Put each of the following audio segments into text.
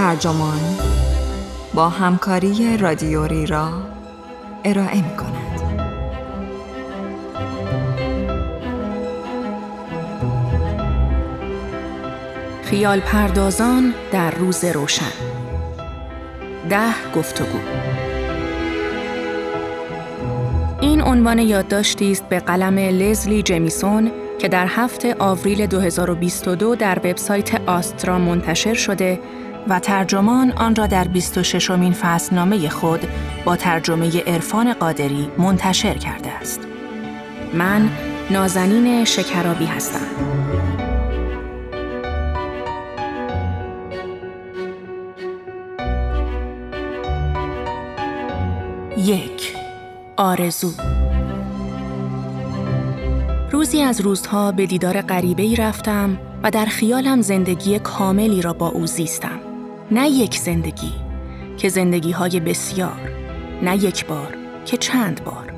ترجمان با همکاری رادیوری را ارائه می کند. خیال پردازان در روز روشن ده گفتگو این عنوان یادداشتی است به قلم لزلی جمیسون که در هفته آوریل 2022 در وبسایت آسترا منتشر شده و ترجمان آن را در 26 امین فصلنامه خود با ترجمه عرفان قادری منتشر کرده است. من نازنین شکرابی هستم. یک آرزو روزی از روزها به دیدار غریبه ای رفتم و در خیالم زندگی کاملی را با او زیستم. نه یک زندگی که زندگی های بسیار نه یک بار که چند بار.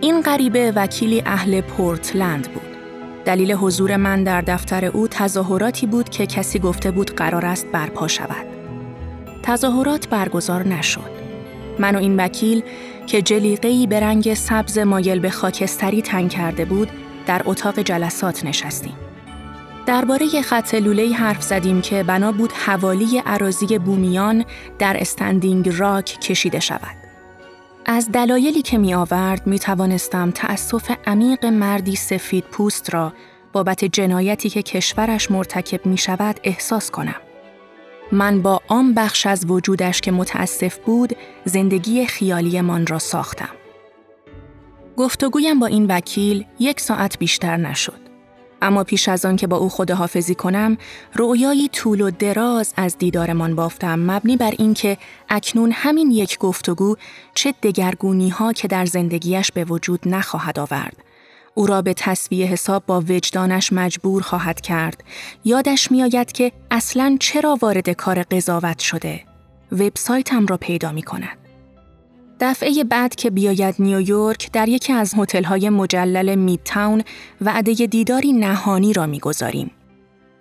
این غریبه وکیلی اهل پورتلند بود. دلیل حضور من در دفتر او تظاهراتی بود که کسی گفته بود قرار است برپا شود. تظاهرات برگزار نشد. من و این وکیل که جلیقه‌ای به رنگ سبز مایل به خاکستری تنگ کرده بود در اتاق جلسات نشستیم. درباره خط لوله حرف زدیم که بنا بود حوالی عراضی بومیان در استندینگ راک کشیده شود. از دلایلی که می آورد می توانستم تأسف عمیق مردی سفید پوست را بابت جنایتی که کشورش مرتکب می شود احساس کنم. من با آن بخش از وجودش که متاسف بود زندگی خیالی من را ساختم. گفتگویم با این وکیل یک ساعت بیشتر نشد. اما پیش از آن که با او خداحافظی کنم رویایی طول و دراز از دیدارمان بافتم مبنی بر اینکه اکنون همین یک گفتگو چه دگرگونی ها که در زندگیش به وجود نخواهد آورد. او را به تصویه حساب با وجدانش مجبور خواهد کرد. یادش میآید که اصلا چرا وارد کار قضاوت شده. وبسایتم را پیدا می کند دفعه بعد که بیاید نیویورک در یکی از هتل‌های مجلل میدتاون وعده دیداری نهانی را می‌گذاریم.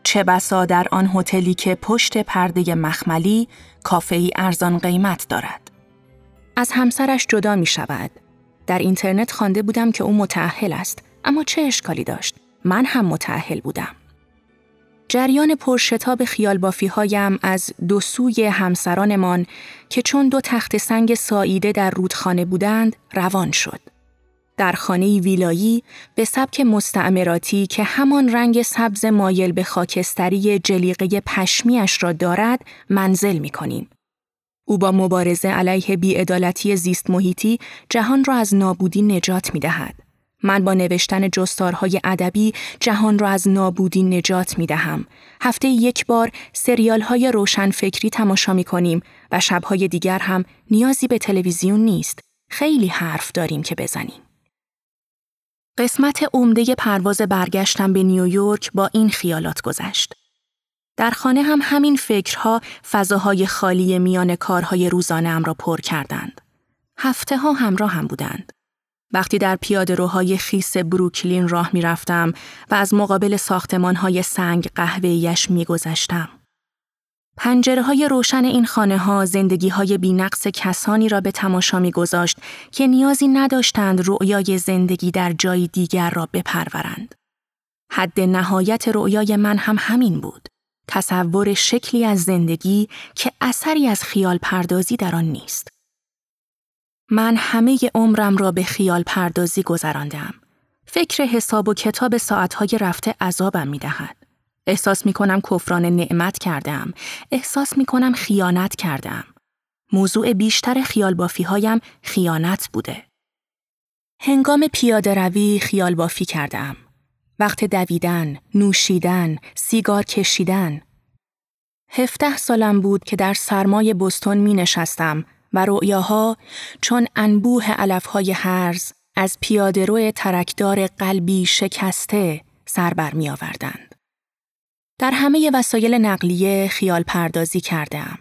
چه بسا در آن هتلی که پشت پرده مخملی کافه ارزان قیمت دارد. از همسرش جدا می شود. در اینترنت خوانده بودم که او متأهل است، اما چه اشکالی داشت؟ من هم متأهل بودم. جریان پرشتاب خیال بافی هایم از دو سوی همسرانمان که چون دو تخت سنگ ساییده در رودخانه بودند روان شد. در خانه ویلایی به سبک مستعمراتی که همان رنگ سبز مایل به خاکستری جلیقه پشمیش را دارد منزل می کنیم. او با مبارزه علیه بیعدالتی زیست محیطی جهان را از نابودی نجات می دهد. من با نوشتن جستارهای ادبی جهان را از نابودی نجات می دهم. هفته یک بار سریال های روشن فکری تماشا می کنیم و شبهای دیگر هم نیازی به تلویزیون نیست. خیلی حرف داریم که بزنیم. قسمت عمده پرواز برگشتم به نیویورک با این خیالات گذشت. در خانه هم همین فکرها فضاهای خالی میان کارهای روزانه را پر کردند. هفته ها همراه هم بودند. وقتی در پیاده روهای خیس بروکلین راه می رفتم و از مقابل ساختمان های سنگ قهوهیش می گذشتم. پنجره های روشن این خانه ها زندگی های بینقص کسانی را به تماشا می گذاشت که نیازی نداشتند رؤیای زندگی در جای دیگر را بپرورند. حد نهایت رؤیای من هم همین بود. تصور شکلی از زندگی که اثری از خیال پردازی در آن نیست. من همه عمرم را به خیال پردازی گذراندم. فکر حساب و کتاب ساعتهای رفته عذابم می دهد. احساس می کنم کفران نعمت کردم. احساس می کنم خیانت کردم. موضوع بیشتر خیال بافی هایم خیانت بوده. هنگام پیاده روی خیال بافی کردم. وقت دویدن، نوشیدن، سیگار کشیدن. هفته سالم بود که در سرمای بستون می نشستم و رؤیاها چون انبوه علفهای هرز از پیادرو ترکدار قلبی شکسته سر بر می آوردند. در همه وسایل نقلیه خیال پردازی کردم.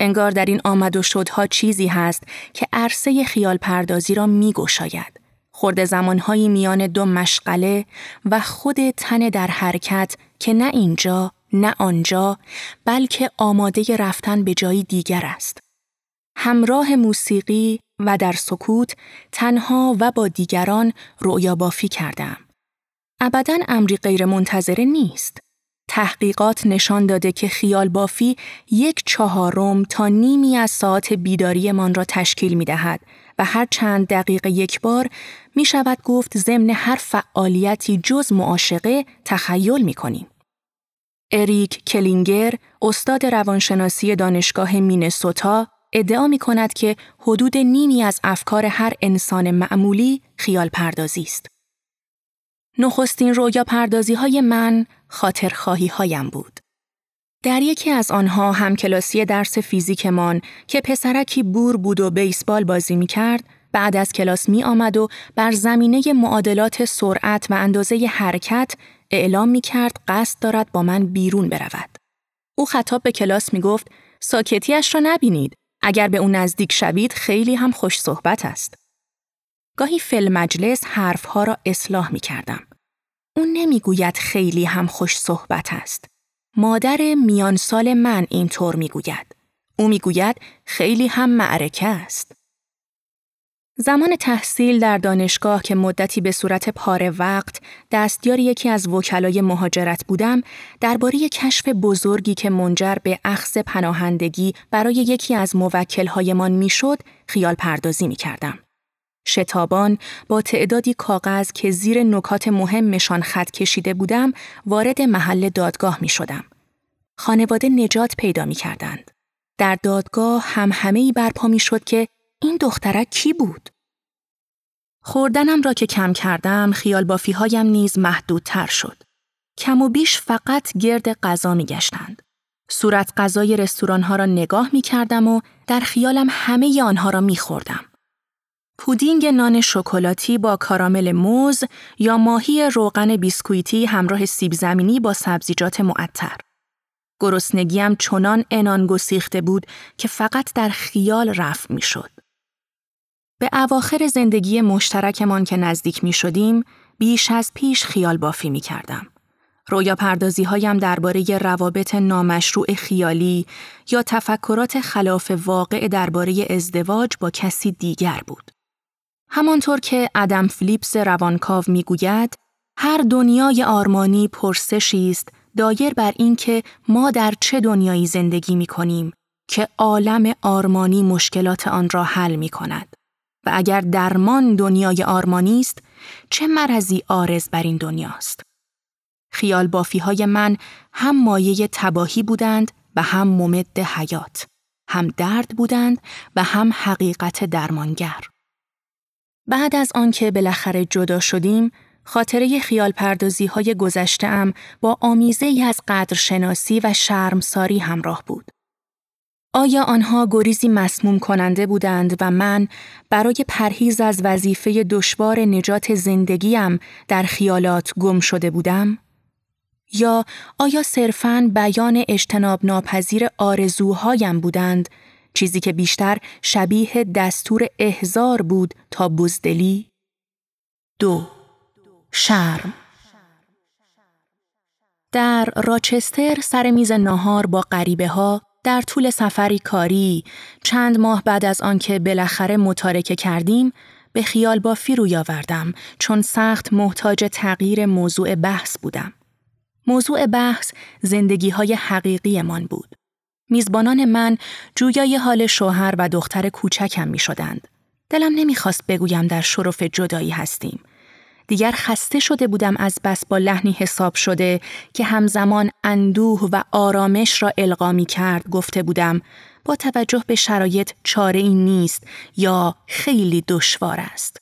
انگار در این آمد و شدها چیزی هست که عرصه خیال پردازی را می گشاید. خورده زمانهایی میان دو مشغله و خود تن در حرکت که نه اینجا نه آنجا بلکه آماده رفتن به جایی دیگر است. همراه موسیقی و در سکوت تنها و با دیگران رؤیا بافی کردم. ابدا امری غیر منتظره نیست. تحقیقات نشان داده که خیال بافی یک چهارم تا نیمی از ساعت بیداریمان را تشکیل می دهد و هر چند دقیقه یک بار می شود گفت ضمن هر فعالیتی جز معاشقه تخیل می کنیم. اریک کلینگر، استاد روانشناسی دانشگاه مینسوتا، ادعا می کند که حدود نیمی از افکار هر انسان معمولی خیال پردازی است. نخستین رویا پردازی های من خاطرخواهی هایم بود. در یکی از آنها همکلاسی درس فیزیکمان که پسرکی بور بود و بیسبال بازی می کرد، بعد از کلاس می آمد و بر زمینه معادلات سرعت و اندازه حرکت اعلام می کرد قصد دارد با من بیرون برود. او خطاب به کلاس می گفت ساکتیش را نبینید. اگر به او نزدیک شوید خیلی هم خوش صحبت است. گاهی فل مجلس حرفها را اصلاح می کردم. او نمی‌گوید خیلی هم خوش صحبت است. مادر میان سال من اینطور می‌گوید. او می‌گوید خیلی هم معرکه است. زمان تحصیل در دانشگاه که مدتی به صورت پاره وقت دستیار یکی از وکلای مهاجرت بودم درباره کشف بزرگی که منجر به اخذ پناهندگی برای یکی از موکلهایمان می‌شد خیال پردازی می کردم. شتابان با تعدادی کاغذ که زیر نکات مهمشان خط کشیده بودم وارد محل دادگاه می شدم. خانواده نجات پیدا می کردند. در دادگاه هم همه ای برپا می شد که این دخترک کی بود؟ خوردنم را که کم کردم خیال بافی هایم نیز محدودتر شد. کم و بیش فقط گرد غذا می گشتند. صورت غذای رستوران ها را نگاه می کردم و در خیالم همه آنها را می خوردم. پودینگ نان شکلاتی با کارامل موز یا ماهی روغن بیسکویتی همراه سیب زمینی با سبزیجات معطر. گرسنگیم چنان انان گسیخته بود که فقط در خیال رفت می شد. به اواخر زندگی مشترکمان که نزدیک می شدیم، بیش از پیش خیال بافی می کردم. رویا پردازی هایم درباره روابط نامشروع خیالی یا تفکرات خلاف واقع درباره ازدواج با کسی دیگر بود. همانطور که ادم فلیپس روانکاو می‌گوید هر دنیای آرمانی پرسشی است دایر بر اینکه ما در چه دنیایی زندگی می کنیم که عالم آرمانی مشکلات آن را حل می کند و اگر درمان دنیای آرمانی است چه مرضی آرز بر این دنیاست خیال بافی های من هم مایه تباهی بودند و هم ممد حیات هم درد بودند و هم حقیقت درمانگر بعد از آنکه بالاخره جدا شدیم، خاطره خیال پردازی های گذشته ام با آمیزه ای از قدرشناسی و شرمساری همراه بود. آیا آنها گریزی مسموم کننده بودند و من برای پرهیز از وظیفه دشوار نجات زندگیم در خیالات گم شده بودم؟ یا آیا صرفاً بیان اجتناب ناپذیر آرزوهایم بودند چیزی که بیشتر شبیه دستور احزار بود تا بزدلی؟ دو شرم در راچستر سر میز ناهار با غریبه ها در طول سفری کاری چند ماه بعد از آنکه بالاخره متارکه کردیم به خیال بافی روی آوردم چون سخت محتاج تغییر موضوع بحث بودم. موضوع بحث زندگی های حقیقی من بود. میزبانان من جویای حال شوهر و دختر کوچکم می شدند. دلم نمی‌خواست بگویم در شرف جدایی هستیم. دیگر خسته شده بودم از بس با لحنی حساب شده که همزمان اندوه و آرامش را القا کرد گفته بودم با توجه به شرایط چاره این نیست یا خیلی دشوار است.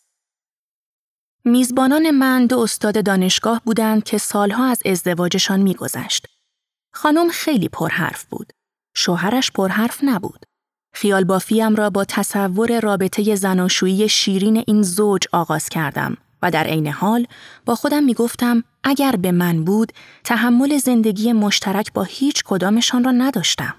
میزبانان من دو استاد دانشگاه بودند که سالها از ازدواجشان میگذشت. خانم خیلی پرحرف بود. شوهرش پرحرف نبود. خیال بافیم را با تصور رابطه زناشویی شیرین این زوج آغاز کردم و در عین حال با خودم می گفتم اگر به من بود تحمل زندگی مشترک با هیچ کدامشان را نداشتم.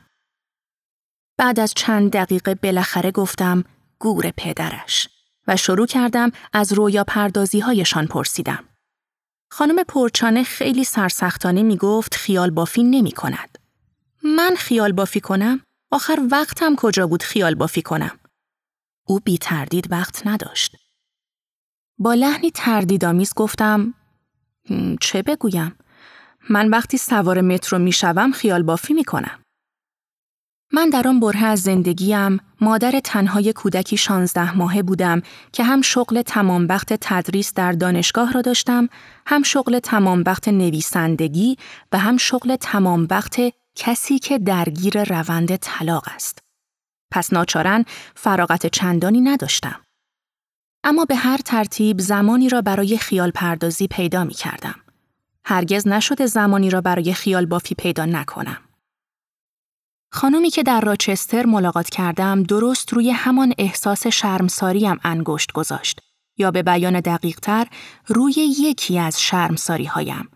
بعد از چند دقیقه بالاخره گفتم گور پدرش و شروع کردم از رویا پردازی هایشان پرسیدم. خانم پرچانه خیلی سرسختانه می گفت خیال بافی نمی کند. من خیال بافی کنم؟ آخر وقتم کجا بود خیال بافی کنم؟ او بی تردید وقت نداشت. با لحنی تردیدآمیز گفتم چه بگویم؟ من وقتی سوار مترو می‌شوم خیال بافی می کنم. من در آن بره از زندگیم مادر تنهای کودکی شانزده ماهه بودم که هم شغل تمام وقت تدریس در دانشگاه را داشتم، هم شغل تمام وقت نویسندگی و هم شغل تمام وقت کسی که درگیر روند طلاق است. پس ناچارن فراغت چندانی نداشتم. اما به هر ترتیب زمانی را برای خیال پردازی پیدا می کردم. هرگز نشده زمانی را برای خیال بافی پیدا نکنم. خانمی که در راچستر ملاقات کردم درست روی همان احساس شرمساریم انگشت گذاشت یا به بیان دقیقتر روی یکی از شرمساری هایم.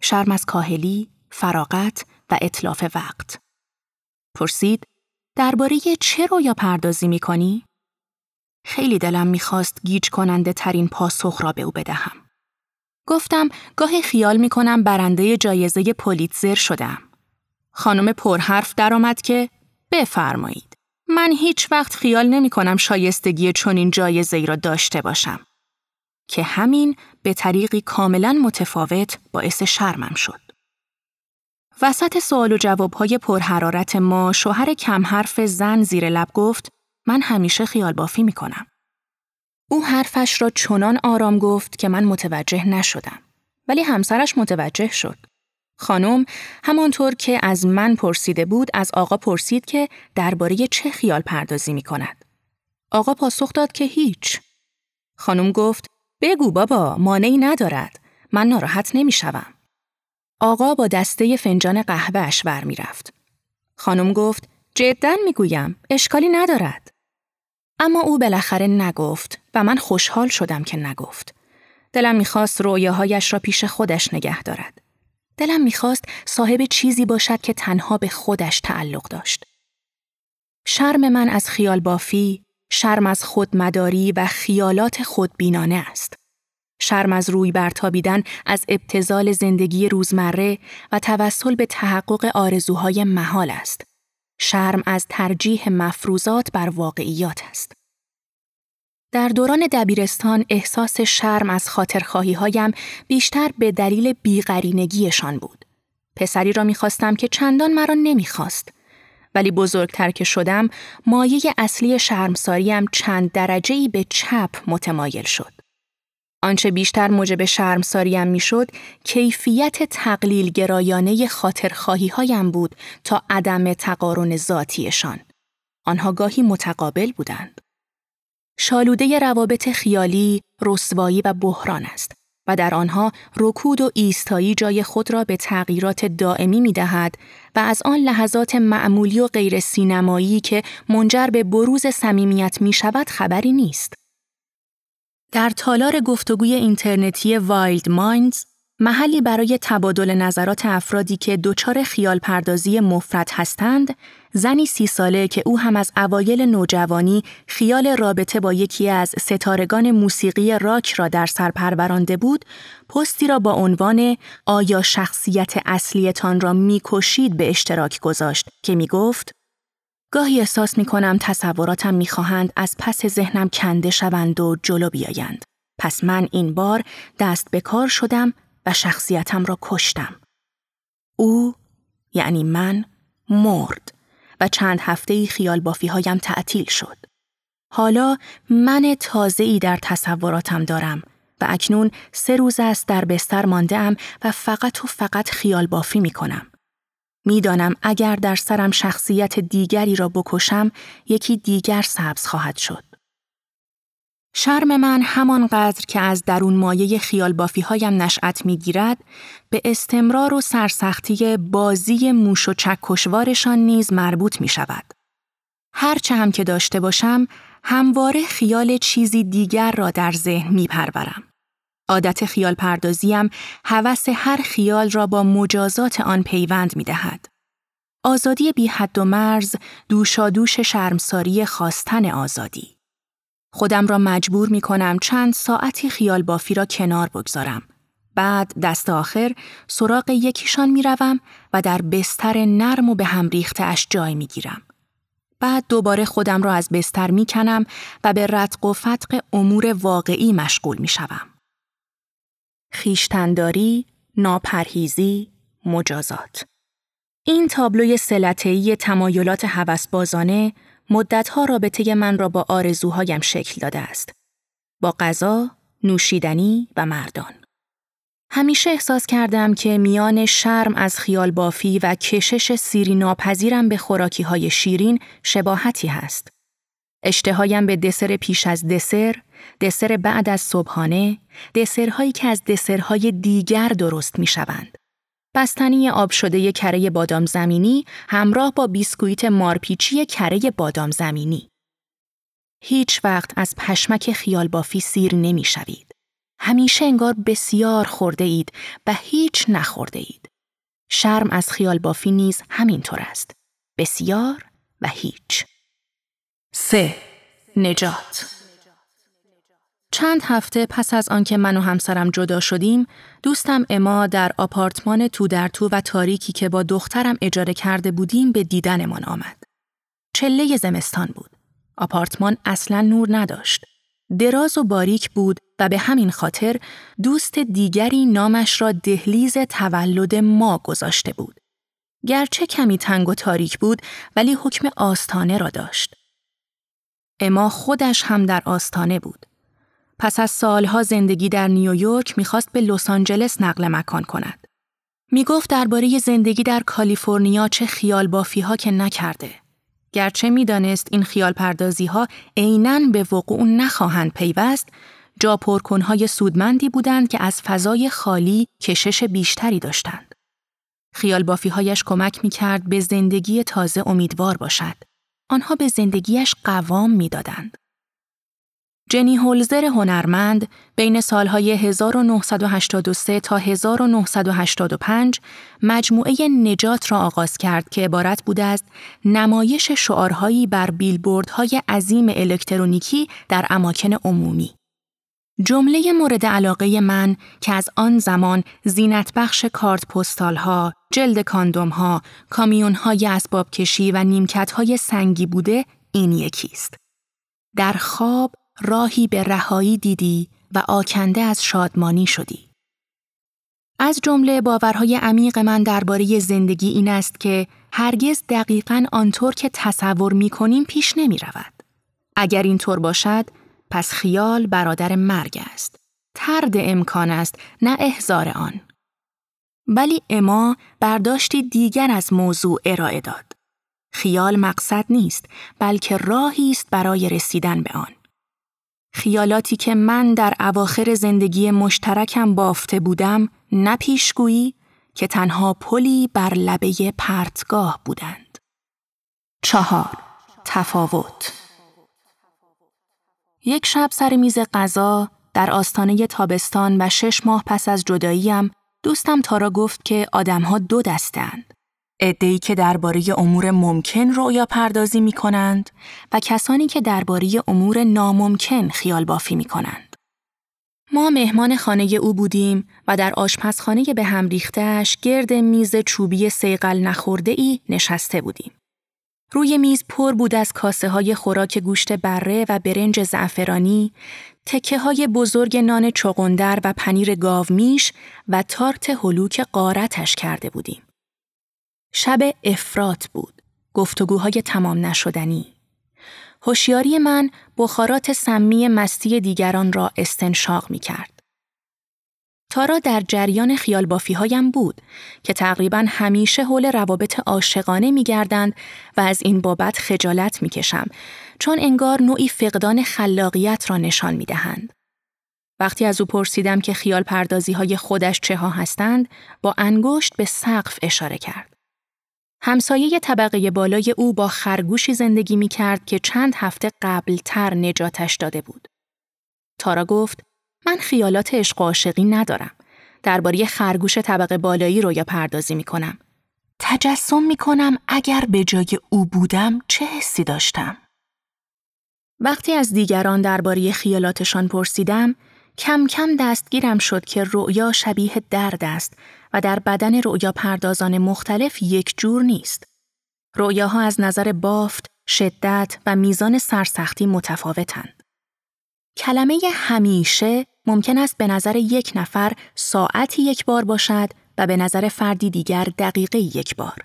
شرم از کاهلی، فراغت و اطلاف وقت. پرسید درباره چه رویا پردازی می کنی؟ خیلی دلم می‌خواست گیج کننده ترین پاسخ را به او بدهم. گفتم گاهی خیال می کنم برنده جایزه پولیتزر شدم. خانم پرحرف درآمد که بفرمایید. من هیچ وقت خیال نمی کنم شایستگی چنین جایزه ای را داشته باشم. که همین به طریقی کاملا متفاوت باعث شرمم شد. وسط سوال و جوابهای پرحرارت ما شوهر کم حرف زن زیر لب گفت من همیشه خیال بافی می کنم. او حرفش را چنان آرام گفت که من متوجه نشدم. ولی همسرش متوجه شد. خانم همانطور که از من پرسیده بود از آقا پرسید که درباره چه خیال پردازی می کند. آقا پاسخ داد که هیچ. خانم گفت بگو بابا مانعی ندارد. من ناراحت نمی شوم. آقا با دسته فنجان قهوه اش بر می رفت. خانم گفت جدا می گویم اشکالی ندارد. اما او بالاخره نگفت و من خوشحال شدم که نگفت. دلم می‌خواست رویاهایش را پیش خودش نگه دارد. دلم می‌خواست صاحب چیزی باشد که تنها به خودش تعلق داشت. شرم من از خیال بافی، شرم از خودمداری و خیالات خودبینانه است. شرم از روی برتابیدن از ابتزال زندگی روزمره و توسل به تحقق آرزوهای محال است. شرم از ترجیح مفروضات بر واقعیات است. در دوران دبیرستان احساس شرم از خاطرخواهی هایم بیشتر به دلیل بیقرینگیشان بود. پسری را می‌خواستم که چندان مرا نمی‌خواست. ولی بزرگتر که شدم مایه اصلی شرمساریم چند درجه به چپ متمایل شد. آنچه بیشتر موجب شرمساریم می‌شد کیفیت تقلیل گرایانه خاطرخواهی هایم بود تا عدم تقارن ذاتیشان. آنها گاهی متقابل بودند. شالوده روابط خیالی، رسوایی و بحران است و در آنها رکود و ایستایی جای خود را به تغییرات دائمی می دهد و از آن لحظات معمولی و غیر سینمایی که منجر به بروز صمیمیت می شود خبری نیست. در تالار گفتگوی اینترنتی وایلد مایندز محلی برای تبادل نظرات افرادی که دچار خیال پردازی مفرط هستند، زنی سی ساله که او هم از اوایل نوجوانی خیال رابطه با یکی از ستارگان موسیقی راک را در سر پرورانده بود، پستی را با عنوان آیا شخصیت اصلیتان را می‌کشید به اشتراک گذاشت که می گفت گاهی احساس می کنم تصوراتم می خواهند از پس ذهنم کنده شوند و جلو بیایند. پس من این بار دست به کار شدم و شخصیتم را کشتم. او یعنی من مرد و چند هفته خیال بافی هایم تعطیل شد. حالا من تازه ای در تصوراتم دارم و اکنون سه روز است در بستر مانده ام و فقط و فقط خیال بافی می کنم. می‌دانم اگر در سرم شخصیت دیگری را بکشم یکی دیگر سبز خواهد شد. شرم من همانقدر که از درون مایه خیال بافی هایم نشأت می گیرد، به استمرار و سرسختی بازی موش و چکشوارشان نیز مربوط می شود. هرچه هم که داشته باشم، همواره خیال چیزی دیگر را در ذهن می پرورم. عادت خیال پردازیم هوس هر خیال را با مجازات آن پیوند می دهد. آزادی بی حد و مرز دوشادوش شرمساری خواستن آزادی. خودم را مجبور می کنم چند ساعتی خیال بافی را کنار بگذارم. بعد دست آخر سراغ یکیشان می‌روم و در بستر نرم و به هم ریخته اش جای می گیرم. بعد دوباره خودم را از بستر می کنم و به رتق و فتق امور واقعی مشغول می شوم. خیشتنداری، ناپرهیزی، مجازات این تابلوی سلطه‌ای تمایلات هوسبازانه مدتها رابطه من را با آرزوهایم شکل داده است. با غذا، نوشیدنی و مردان. همیشه احساس کردم که میان شرم از خیال بافی و کشش سیری ناپذیرم به خوراکی های شیرین شباهتی هست. اشتهایم به دسر پیش از دسر، دسر بعد از صبحانه، دسرهایی که از دسرهای دیگر درست می شوند. بستنی آب شده کره بادام زمینی همراه با بیسکویت مارپیچی کره بادام زمینی. هیچ وقت از پشمک خیال بافی سیر نمی شوید. همیشه انگار بسیار خورده اید و هیچ نخورده اید. شرم از خیال بافی نیز همینطور است. بسیار و هیچ. سه نجات چند هفته پس از آنکه من و همسرم جدا شدیم، دوستم اما در آپارتمان تو در تو و تاریکی که با دخترم اجاره کرده بودیم به دیدنمان آمد. چله زمستان بود. آپارتمان اصلا نور نداشت. دراز و باریک بود و به همین خاطر دوست دیگری نامش را دهلیز تولد ما گذاشته بود. گرچه کمی تنگ و تاریک بود ولی حکم آستانه را داشت. اما خودش هم در آستانه بود. پس از سالها زندگی در نیویورک می‌خواست به لس آنجلس نقل مکان کند. می‌گفت درباره زندگی در کالیفرنیا چه خیال بافی ها که نکرده. گرچه می‌دانست این خیال پردازی ها عینا به وقوع نخواهند پیوست، جا پرکنهای سودمندی بودند که از فضای خالی کشش بیشتری داشتند. خیال بافی هایش کمک می کرد به زندگی تازه امیدوار باشد. آنها به زندگیش قوام می دادند. جنی هولزر هنرمند بین سالهای 1983 تا 1985 مجموعه نجات را آغاز کرد که عبارت بوده است نمایش شعارهایی بر بیلبوردهای عظیم الکترونیکی در اماکن عمومی. جمله مورد علاقه من که از آن زمان زینت بخش کارت پستال ها، جلد کاندوم ها، کامیون های اسباب کشی و نیمکت های سنگی بوده این یکی است. در خواب راهی به رهایی دیدی و آکنده از شادمانی شدی. از جمله باورهای عمیق من درباره زندگی این است که هرگز دقیقا آنطور که تصور می کنیم پیش نمی رود. اگر اینطور باشد، پس خیال برادر مرگ است. ترد امکان است، نه احزار آن. ولی اما برداشتی دیگر از موضوع ارائه داد. خیال مقصد نیست، بلکه راهی است برای رسیدن به آن. خیالاتی که من در اواخر زندگی مشترکم بافته بودم نه پیشگویی که تنها پلی بر لبه پرتگاه بودند. چهار تفاوت یک شب سر میز غذا در آستانه تابستان و شش ماه پس از جداییم دوستم تارا گفت که آدمها دو دستند. ادهی که درباره امور ممکن رویا پردازی می کنند و کسانی که درباره امور ناممکن خیال بافی می کنند. ما مهمان خانه او بودیم و در آشپزخانه به هم ریختش گرد میز چوبی سیقل نخورده ای نشسته بودیم. روی میز پر بود از کاسه های خوراک گوشت بره و برنج زعفرانی، تکه های بزرگ نان چغندر و پنیر گاومیش و تارت هلوک قارتش کرده بودیم. شب افرات بود. گفتگوهای تمام نشدنی. هوشیاری من بخارات سمی مستی دیگران را استنشاق می کرد. تارا در جریان خیال بافی هایم بود که تقریبا همیشه حول روابط عاشقانه می گردند و از این بابت خجالت می کشم چون انگار نوعی فقدان خلاقیت را نشان می دهند. وقتی از او پرسیدم که خیال پردازی های خودش چه ها هستند با انگشت به سقف اشاره کرد. همسایه طبقه بالای او با خرگوشی زندگی می کرد که چند هفته قبل تر نجاتش داده بود. تارا گفت من خیالات عشق و عاشقی ندارم. درباره خرگوش طبقه بالایی رویا پردازی می کنم. تجسم می کنم اگر به جای او بودم چه حسی داشتم. وقتی از دیگران درباره خیالاتشان پرسیدم، کم کم دستگیرم شد که رؤیا شبیه درد است و در بدن رؤیا پردازان مختلف یک جور نیست. رؤیاها از نظر بافت، شدت و میزان سرسختی متفاوتند. کلمه همیشه ممکن است به نظر یک نفر ساعتی یک بار باشد و به نظر فردی دیگر دقیقه یک بار.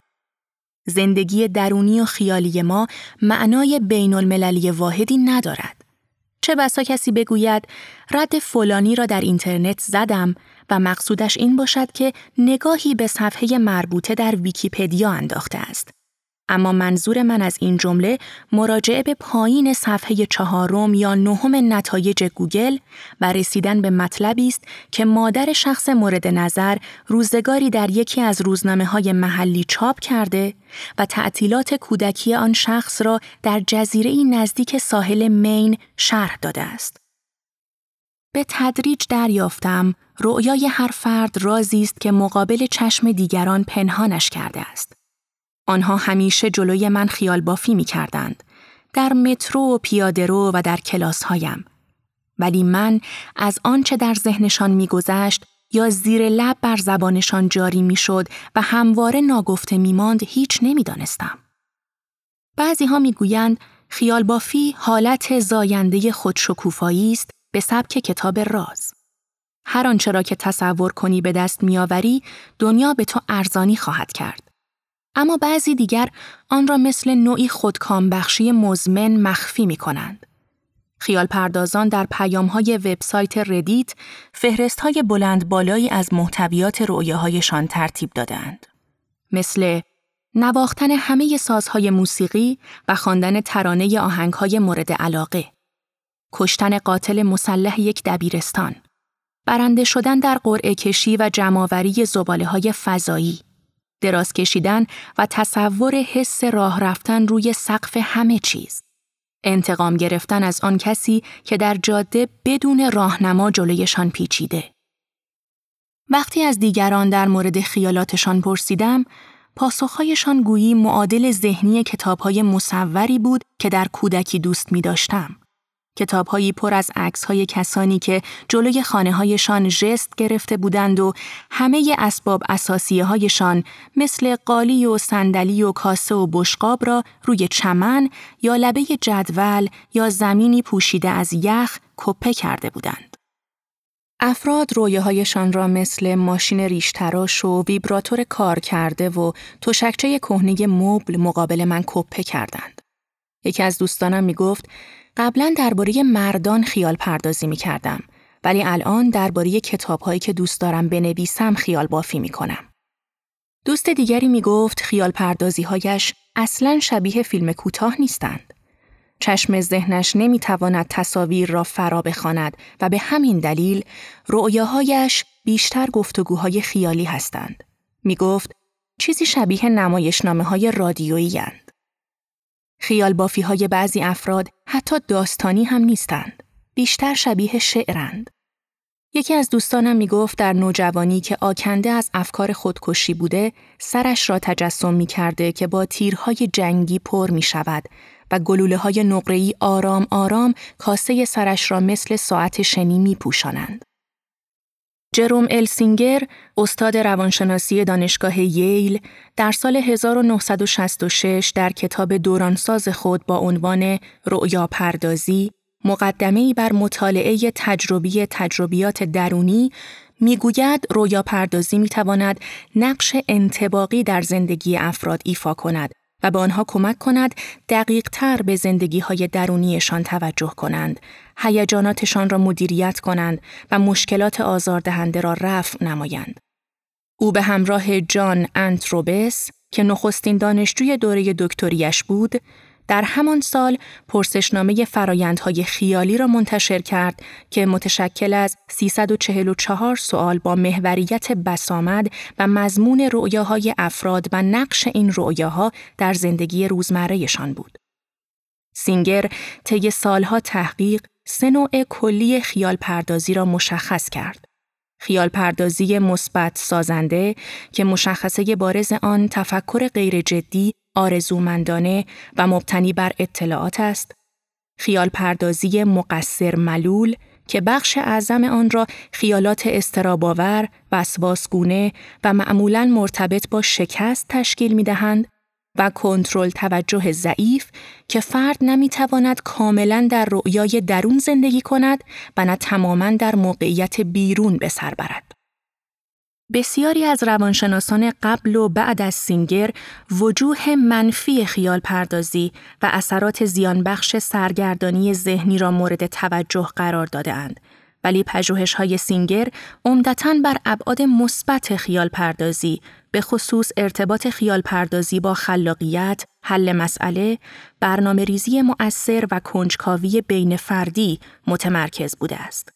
زندگی درونی و خیالی ما معنای بین المللی واحدی ندارد. چه بسا کسی بگوید رد فلانی را در اینترنت زدم و مقصودش این باشد که نگاهی به صفحه مربوطه در ویکیپدیا انداخته است. اما منظور من از این جمله مراجعه به پایین صفحه چهارم یا نهم نتایج گوگل و رسیدن به مطلبی است که مادر شخص مورد نظر روزگاری در یکی از روزنامه های محلی چاپ کرده و تعطیلات کودکی آن شخص را در جزیره نزدیک ساحل مین شرح داده است. به تدریج دریافتم رؤیای هر فرد رازی است که مقابل چشم دیگران پنهانش کرده است. آنها همیشه جلوی من خیال بافی می کردند. در مترو و پیاده رو و در کلاس هایم. ولی من از آنچه در ذهنشان میگذشت یا زیر لب بر زبانشان جاری می‌شد و همواره ناگفته میماند هیچ نمی‌دانستم. بعضی ها می‌گویند خیال بافی حالت زاینده خودشکوفایی است به سبک کتاب راز. هر آنچه را که تصور کنی به دست میآوری دنیا به تو ارزانی خواهد کرد. اما بعضی دیگر آن را مثل نوعی خودکامبخشی مزمن مخفی می کنند. خیال پردازان در پیام های وبسایت ردیت فهرست های بلند بالایی از محتویات رؤیاهایشان ترتیب دادند. مثل نواختن همه سازهای موسیقی و خواندن ترانه آهنگهای مورد علاقه. کشتن قاتل مسلح یک دبیرستان. برنده شدن در قرعه کشی و جمعآوری زباله های فضایی. دراز کشیدن و تصور حس راه رفتن روی سقف همه چیز. انتقام گرفتن از آن کسی که در جاده بدون راهنما جلویشان پیچیده. وقتی از دیگران در مورد خیالاتشان پرسیدم، پاسخهایشان گویی معادل ذهنی کتابهای مصوری بود که در کودکی دوست می داشتم. کتابهایی پر از های کسانی که جلوی خانه هایشان جست گرفته بودند و همه اسباب اساسیه هایشان مثل قالی و صندلی و کاسه و بشقاب را روی چمن یا لبه جدول یا زمینی پوشیده از یخ کپه کرده بودند. افراد رویاهایشان را مثل ماشین ریشتراش و ویبراتور کار کرده و تشکچه کهنه مبل مقابل من کپه کردند. یکی از دوستانم می گفت قبلا درباره مردان خیال پردازی می کردم ولی الان درباره کتاب هایی که دوست دارم بنویسم خیال بافی می کنم. دوست دیگری می گفت خیال پردازی هایش اصلا شبیه فیلم کوتاه نیستند. چشم ذهنش نمی تواند تصاویر را فرا بخواند و به همین دلیل رؤیاهایش بیشتر گفتگوهای خیالی هستند. می گفت چیزی شبیه نمایشنامه های رادیویی خیال بافی های بعضی افراد حتی داستانی هم نیستند. بیشتر شبیه شعرند. یکی از دوستانم می گفت در نوجوانی که آکنده از افکار خودکشی بوده، سرش را تجسم می کرده که با تیرهای جنگی پر می شود و گلوله های نقره‌ای آرام آرام کاسه سرش را مثل ساعت شنی می پوشانند. جروم السینگر، استاد روانشناسی دانشگاه ییل، در سال 1966 در کتاب دورانساز خود با عنوان رؤیا پردازی، مقدمه‌ای بر مطالعه تجربی تجربیات درونی می‌گوید رویا پردازی می تواند نقش انتباقی در زندگی افراد ایفا کند و به آنها کمک کند دقیق تر به زندگی های درونیشان توجه کنند، هیجاناتشان را مدیریت کنند و مشکلات آزاردهنده را رفع نمایند. او به همراه جان انتروبس که نخستین دانشجوی دوره دکتریش بود، در همان سال پرسشنامه فرایندهای خیالی را منتشر کرد که متشکل از 344 سوال با محوریت بسامد و مضمون رؤیاهای افراد و نقش این رؤیاها در زندگی روزمرهشان بود. سینگر طی سالها تحقیق سه نوع کلی خیال پردازی را مشخص کرد. خیال پردازی مثبت سازنده که مشخصه بارز آن تفکر غیر جدی آرزومندانه و مبتنی بر اطلاعات است، خیال پردازی مقصر ملول که بخش اعظم آن را خیالات استراباور، وسواسگونه و معمولا مرتبط با شکست تشکیل می دهند و کنترل توجه ضعیف که فرد نمی‌تواند کاملا در رؤیای درون زندگی کند و نه تماما در موقعیت بیرون به سر برد. بسیاری از روانشناسان قبل و بعد از سینگر وجوه منفی خیال پردازی و اثرات زیانبخش سرگردانی ذهنی را مورد توجه قرار دادهاند ولی پژوهش های سینگر عمدتا بر ابعاد مثبت خیال پردازی به خصوص ارتباط خیال پردازی با خلاقیت، حل مسئله، برنامه ریزی مؤثر و کنجکاوی بین فردی متمرکز بوده است.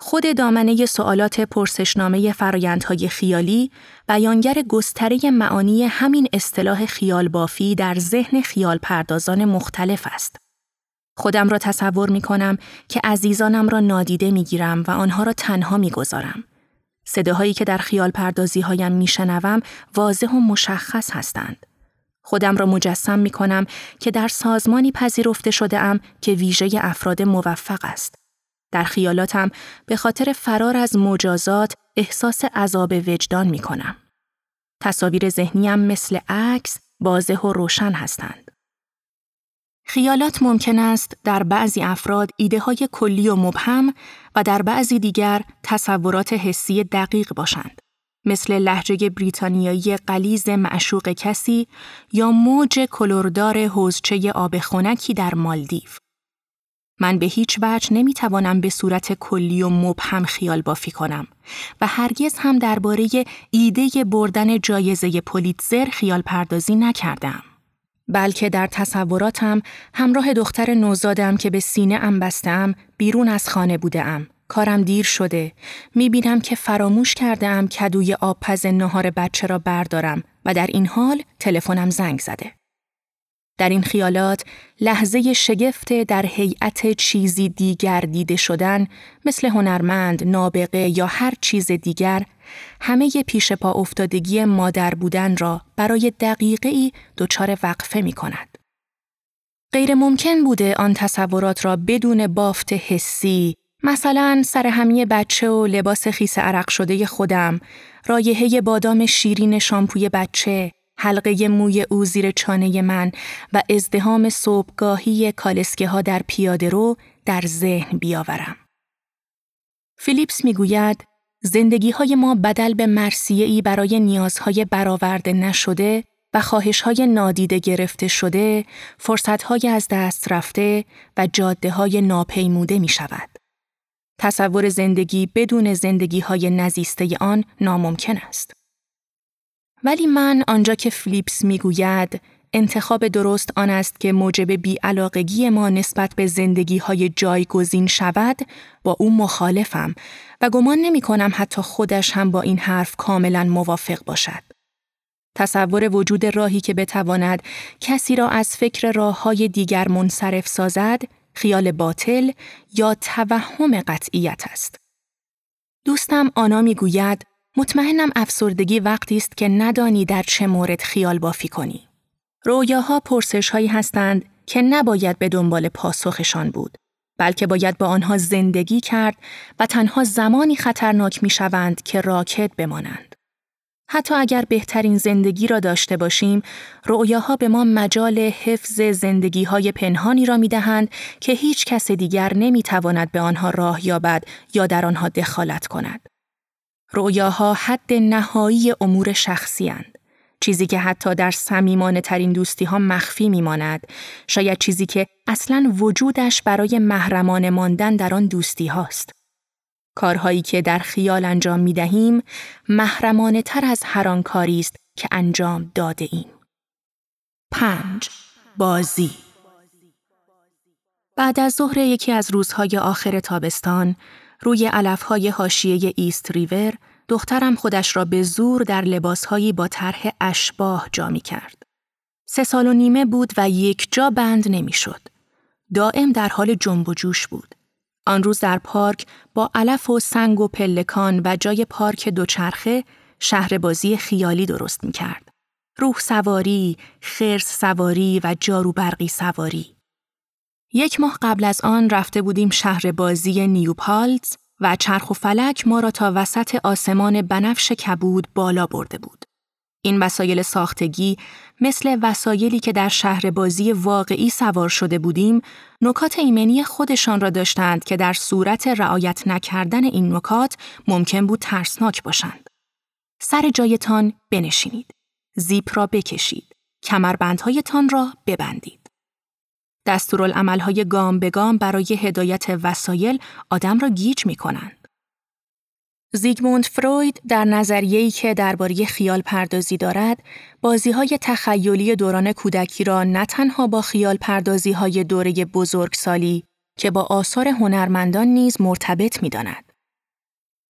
خود دامنه سوالات پرسشنامه فرایندهای خیالی بیانگر گستره معانی همین اصطلاح خیال بافی در ذهن خیال پردازان مختلف است. خودم را تصور می کنم که عزیزانم را نادیده می گیرم و آنها را تنها می گذارم. صداهایی که در خیال پردازی هایم می شنوم واضح و مشخص هستند. خودم را مجسم می کنم که در سازمانی پذیرفته شده ام که ویژه افراد موفق است. در خیالاتم به خاطر فرار از مجازات احساس عذاب وجدان می کنم. تصاویر ذهنیم مثل عکس واضح و روشن هستند. خیالات ممکن است در بعضی افراد ایده های کلی و مبهم و در بعضی دیگر تصورات حسی دقیق باشند. مثل لحجه بریتانیایی قلیز معشوق کسی یا موج کلوردار حوزچه آب خونکی در مالدیو. من به هیچ وجه نمی توانم به صورت کلی و مبهم خیال بافی کنم و هرگز هم درباره ایده بردن جایزه پولیتزر خیال پردازی نکردم. بلکه در تصوراتم همراه دختر نوزادم که به سینه ام بستم بیرون از خانه بودم. کارم دیر شده. می بینم که فراموش کردم کدوی آبپز نهار بچه را بردارم و در این حال تلفنم زنگ زده. در این خیالات لحظه شگفت در هیئت چیزی دیگر دیده شدن مثل هنرمند، نابغه یا هر چیز دیگر همه پیش پا افتادگی مادر بودن را برای دقیقه ای دچار وقفه می کند. غیر ممکن بوده آن تصورات را بدون بافت حسی مثلا سر همی بچه و لباس خیس عرق شده خودم، رایحه بادام شیرین شامپوی بچه، حلقه موی او زیر چانه من و ازدهام صبحگاهی کالسکه ها در پیاده رو در ذهن بیاورم. فیلیپس می‌گوید زندگی های ما بدل به مرسیه ای برای نیازهای برآورده نشده و خواهش های نادیده گرفته شده، فرصت های از دست رفته و جاده های ناپیموده می شود. تصور زندگی بدون زندگی های نزیسته آن ناممکن است. ولی من آنجا که فلیپس می‌گوید انتخاب درست آن است که موجب بیعلاقگی ما نسبت به زندگی های جایگزین شود با او مخالفم و گمان نمی کنم حتی خودش هم با این حرف کاملا موافق باشد. تصور وجود راهی که بتواند کسی را از فکر راه های دیگر منصرف سازد، خیال باطل یا توهم قطعیت است. دوستم آنا می‌گوید مطمئنم افسردگی وقتی است که ندانی در چه مورد خیال بافی کنی. رویاها پرسش هایی هستند که نباید به دنبال پاسخشان بود، بلکه باید با آنها زندگی کرد و تنها زمانی خطرناک می شوند که راکت بمانند. حتی اگر بهترین زندگی را داشته باشیم، رؤیاها به ما مجال حفظ زندگی های پنهانی را می دهند که هیچ کس دیگر نمی تواند به آنها راه یابد یا در آنها دخالت کند. رؤیاها حد نهایی امور شخصی هند. چیزی که حتی در سمیمانه ترین دوستی ها مخفی می ماند. شاید چیزی که اصلا وجودش برای محرمانه ماندن در آن دوستی هاست. کارهایی که در خیال انجام می دهیم محرمانه تر از هر آن کاری است که انجام داده ایم. پنج بازی بعد از ظهر یکی از روزهای آخر تابستان روی علفهای حاشیه ایست ریور دخترم خودش را به زور در لباسهایی با طرح اشباه جا می کرد. سه سال و نیمه بود و یک جا بند نمی‌شد. دائم در حال جنب و جوش بود. آن روز در پارک با علف و سنگ و پلکان و جای پارک دوچرخه شهر بازی خیالی درست می کرد. روح سواری، خرس سواری و جارو برقی سواری. یک ماه قبل از آن رفته بودیم شهر بازی نیوپالز و چرخ و فلک ما را تا وسط آسمان بنفش کبود بالا برده بود. این وسایل ساختگی مثل وسایلی که در شهر بازی واقعی سوار شده بودیم، نکات ایمنی خودشان را داشتند که در صورت رعایت نکردن این نکات ممکن بود ترسناک باشند. سر جایتان بنشینید. زیپ را بکشید. کمربندهایتان را ببندید. دستورالعملهای گام به گام برای هدایت وسایل آدم را گیج می کنند. زیگموند فروید در نظریه‌ای که درباره خیال پردازی دارد، بازی های تخیلی دوران کودکی را نه تنها با خیال پردازی های دوره بزرگسالی که با آثار هنرمندان نیز مرتبط می داند.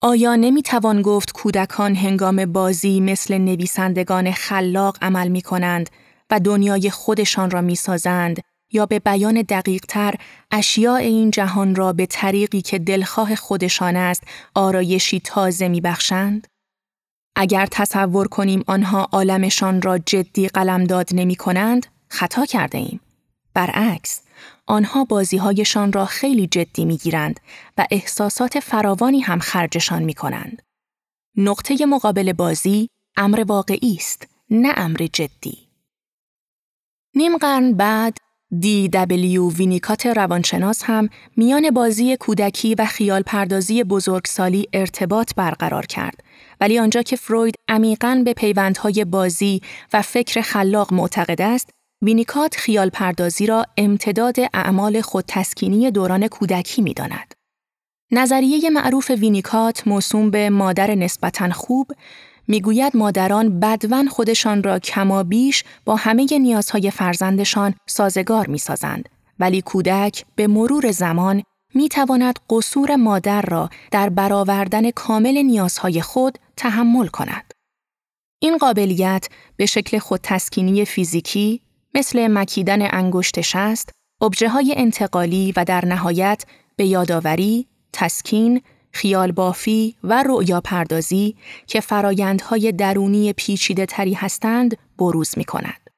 آیا نمی توان گفت کودکان هنگام بازی مثل نویسندگان خلاق عمل می کنند و دنیای خودشان را می سازند یا به بیان دقیقتر اشیاء این جهان را به طریقی که دلخواه خودشان است آرایشی تازه می بخشند؟ اگر تصور کنیم آنها عالمشان را جدی قلمداد نمی کنند، خطا کرده ایم. برعکس، آنها بازیهایشان را خیلی جدی می گیرند و احساسات فراوانی هم خرجشان می کنند. نقطه مقابل بازی امر واقعی است، نه امر جدی. نیم قرن بعد دی دبلیو وینیکات روانشناس هم میان بازی کودکی و خیال پردازی بزرگسالی ارتباط برقرار کرد ولی آنجا که فروید عمیقاً به پیوندهای بازی و فکر خلاق معتقد است وینیکات خیال پردازی را امتداد اعمال خودتسکینی دوران کودکی می داند. نظریه معروف وینیکات موسوم به مادر نسبتاً خوب می‌گوید مادران بدون خودشان را کما بیش با همه نیازهای فرزندشان سازگار می‌سازند ولی کودک به مرور زمان می تواند قصور مادر را در برآوردن کامل نیازهای خود تحمل کند. این قابلیت به شکل خودتسکینی فیزیکی مثل مکیدن انگشت شست، ابژه های انتقالی و در نهایت به یادآوری، تسکین، خیال بافی و رؤیا پردازی که فرایندهای درونی پیچیده تری هستند بروز می کند.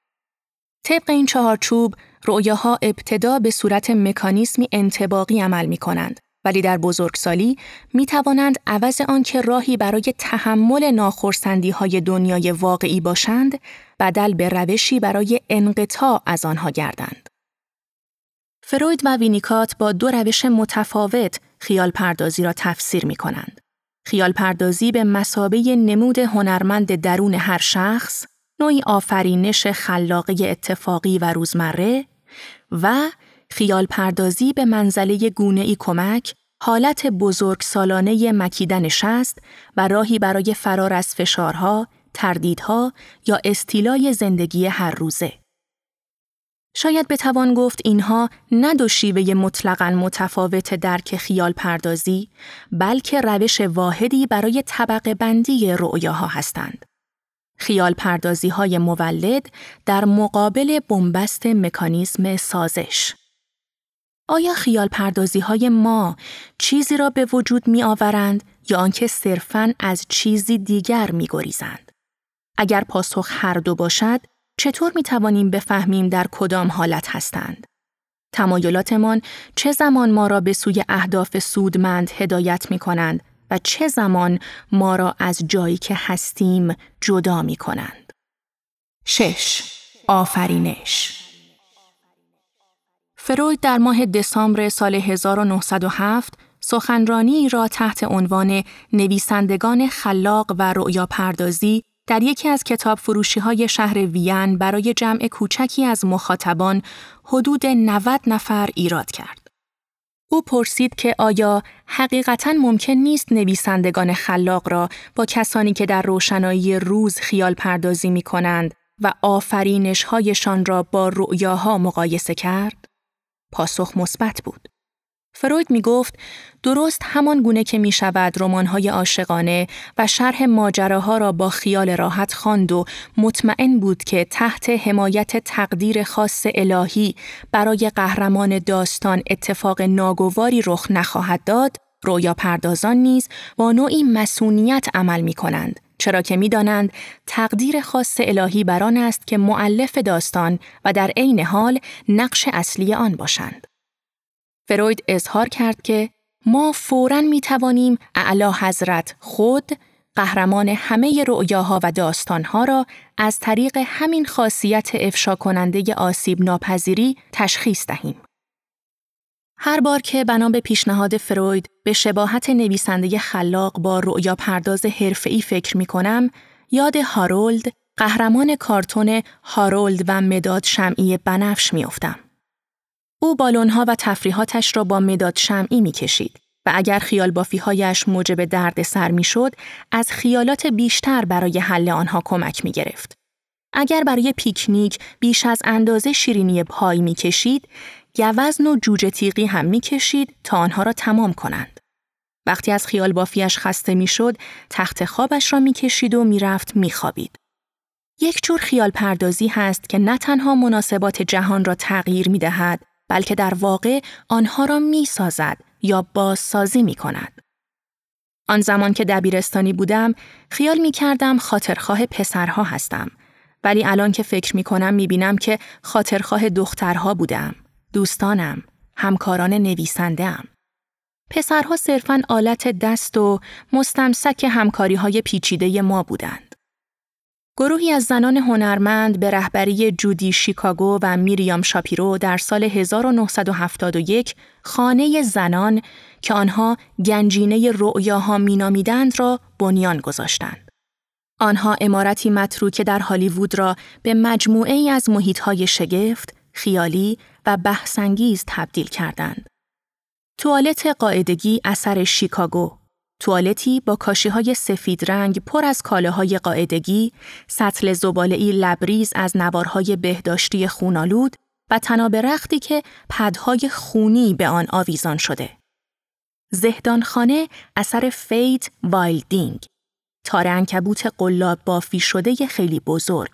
طبق این چهارچوب، رؤیاها ابتدا به صورت مکانیسمی انتباقی عمل می کنند ولی در بزرگسالی می توانند عوض آنکه راهی برای تحمل ناخرسندی های دنیای واقعی باشند، بدل به روشی برای انقطاع از آنها گردند. فروید و وینیکات با دو روش متفاوت خیال پردازی را تفسیر می کنند. خیال پردازی به مسابه نمود هنرمند درون هر شخص، نوعی آفرینش خلاقه اتفاقی و روزمره و خیال پردازی به منزله گونه ای کمک، حالت بزرگ سالانه مکیدن شست و راهی برای فرار از فشارها، تردیدها یا استیلای زندگی هر روزه. شاید بتوان گفت اینها نه دو شیوه مطلقاً متفاوت درک خیال پردازی بلکه روش واحدی برای طبقه بندی رؤیاها هستند. خیال پردازی های مولد در مقابل بنبست مکانیزم سازش. آیا خیال پردازی های ما چیزی را به وجود می آورند یا آنکه صرفاً از چیزی دیگر می گریزند؟ اگر پاسخ هر دو باشد، چطور می توانیم بفهمیم در کدام حالت هستند؟ تمایلاتمان چه زمان ما را به سوی اهداف سودمند هدایت می کنند و چه زمان ما را از جایی که هستیم جدا می کنند؟ شش آفرینش فروید در ماه دسامبر سال 1907 سخنرانی را تحت عنوان نویسندگان خلاق و رؤیا پردازی در یکی از کتاب فروشی های شهر وین برای جمع کوچکی از مخاطبان حدود 90 نفر ایراد کرد. او پرسید که آیا حقیقتا ممکن نیست نویسندگان خلاق را با کسانی که در روشنایی روز خیال پردازی می کنند و آفرینش هایشان را با رؤیاها مقایسه کرد؟ پاسخ مثبت بود. فروید می گفت درست همان گونه که می شود رمان‌های عاشقانه و شرح ماجراها را با خیال راحت خواند و مطمئن بود که تحت حمایت تقدیر خاص الهی برای قهرمان داستان اتفاق ناگواری رخ نخواهد داد، رویا پردازان نیز با نوعی مسونیت عمل می کنند. چرا که می‌دانند تقدیر خاص الهی بران است که معلف داستان و در عین حال نقش اصلی آن باشند. فروید اظهار کرد که ما فوراً می توانیم اعلی حضرت خود قهرمان همه رؤیاها و داستانها را از طریق همین خاصیت افشا کننده آسیب ناپذیری تشخیص دهیم. هر بار که بنا به پیشنهاد فروید به شباهت نویسنده خلاق با رؤیا پرداز حرفه‌ای فکر می کنم، یاد هارولد، قهرمان کارتون هارولد و مداد شمعی بنفش میافتم. او بالونها و تفریحاتش را با مداد شمعی می کشید و اگر خیال بافیهایش موجب درد سر می شد، از خیالات بیشتر برای حل آنها کمک می گرفت. اگر برای پیکنیک بیش از اندازه شیرینی پای می کشید، گوزن و جوجه تیغی هم می کشید تا آنها را تمام کنند. وقتی از خیال بافیش خسته می شد، تخت خوابش را می کشید و می رفت می خوابید. یک جور خیال پردازی هست که نه تنها مناسبات جهان را تغییر می دهد، بلکه در واقع آنها را می سازد یا بازسازی می کند. آن زمان که دبیرستانی بودم، خیال می کردم خاطرخواه پسرها هستم. ولی الان که فکر می کنم می بینم که خاطرخواه دخترها بودم. دوستانم، همکاران نویسندهام. پسرها صرفاً آلت دست و مستمسک همکاری های پیچیده ما بودند. گروهی از زنان هنرمند به رهبری جودی شیکاگو و میریام شاپیرو در سال 1971 خانه زنان که آنها گنجینه رؤیاها مینامیدند را بنیان گذاشتند. آنها امارتی متروکه در هالیوود را به مجموعه ای از محیطهای شگفت، خیالی و بحثانگیز تبدیل کردند. توالت قاعدگی اثر شیکاگو توالتی با کاشی های سفید رنگ پر از کاله های قاعدگی، سطل زباله‌ای لبریز از نوارهای بهداشتی خونالود و طناب رختی که پدهای خونی به آن آویزان شده. زهدانخانه اثر فیت وایلدینگ، تار عنکبوت قلاب بافی شده خیلی بزرگ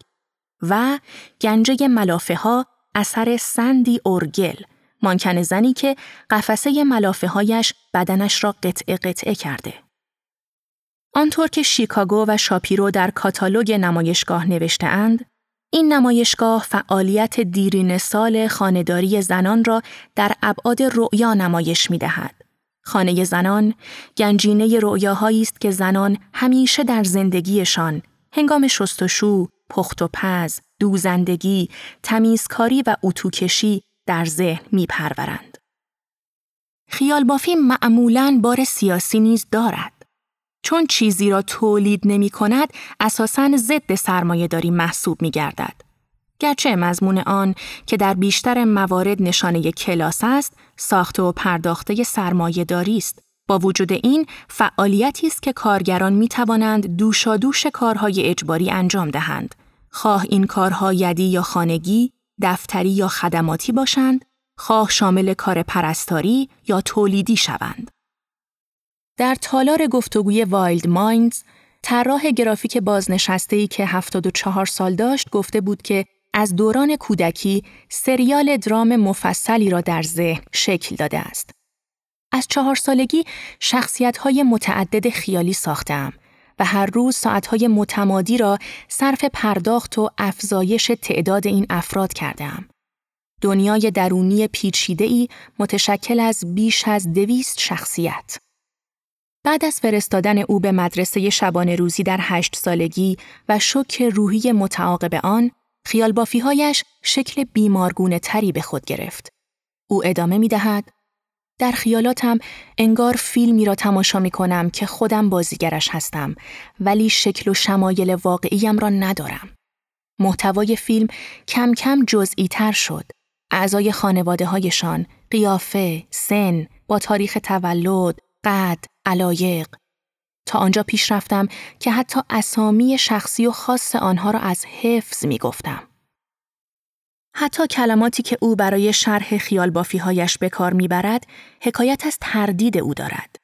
و گنجه ملافه ها اثر سندی اورگل مانکن زنی که قفسه ملافه هایش بدنش را قطعه قطعه کرده. آنطور که شیکاگو و شاپیرو در کاتالوگ نمایشگاه نوشته اند، این نمایشگاه فعالیت دیرین سال خانهداری زنان را در ابعاد رؤیا نمایش می دهد. خانه زنان گنجینه رؤیاهایی است که زنان همیشه در زندگیشان هنگام شستشو، پخت و پز، دوزندگی، تمیزکاری و اتوکشی در ذهن می پرورند. خیال بافی معمولاً بار سیاسی نیز دارد. چون چیزی را تولید نمی کند، اساساً ضد سرمایه داری محسوب می گردد. گرچه مضمون آن که در بیشتر موارد نشانه کلاس است، ساخته و پرداخته سرمایه داری است. با وجود این فعالیتی است که کارگران می توانند دوشادوش کارهای اجباری انجام دهند. خواه این کارها یدی یا خانگی دفتری یا خدماتی باشند، خواه شامل کار پرستاری یا تولیدی شوند. در تالار گفتگوی وایلد مایندز، طراح گرافیک بازنشسته ای که 74 سال داشت گفته بود که از دوران کودکی سریال درام مفصلی را در ذهن شکل داده است. از چهار سالگی شخصیت های متعدد خیالی ساختم و هر روز ساعتهای متمادی را صرف پرداخت و افزایش تعداد این افراد کردم. دنیای درونی پیچیده ای متشکل از بیش از دویست شخصیت. بعد از فرستادن او به مدرسه شبانه روزی در هشت سالگی و شک روحی متعاقب آن، خیالبافیهایش شکل بیمارگونه تری به خود گرفت. او ادامه می دهد در خیالاتم انگار فیلمی را تماشا می کنم که خودم بازیگرش هستم ولی شکل و شمایل واقعیم را ندارم. محتوای فیلم کم کم جزئی تر شد. اعضای خانواده هایشان، قیافه، سن، با تاریخ تولد، قد، علایق. تا آنجا پیش رفتم که حتی اسامی شخصی و خاص آنها را از حفظ می گفتم. حتی کلماتی که او برای شرح خیال بافیهایش به کار می‌برد، حکایت از تردید او دارد.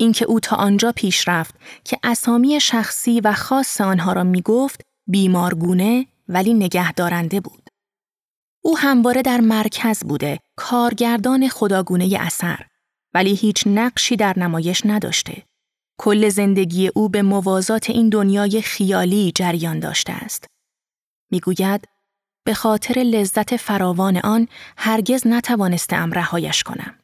اینکه او تا آنجا پیش رفت که اسامی شخصی و خاص آنها را می گفت بیمارگونه ولی نگهدارنده بود. او همواره در مرکز بوده، کارگردان خداگونه اثر، ولی هیچ نقشی در نمایش نداشته. کل زندگی او به موازات این دنیای خیالی جریان داشته است. می‌گوید به خاطر لذت فراوان آن هرگز نتوانستم رهایش کنم.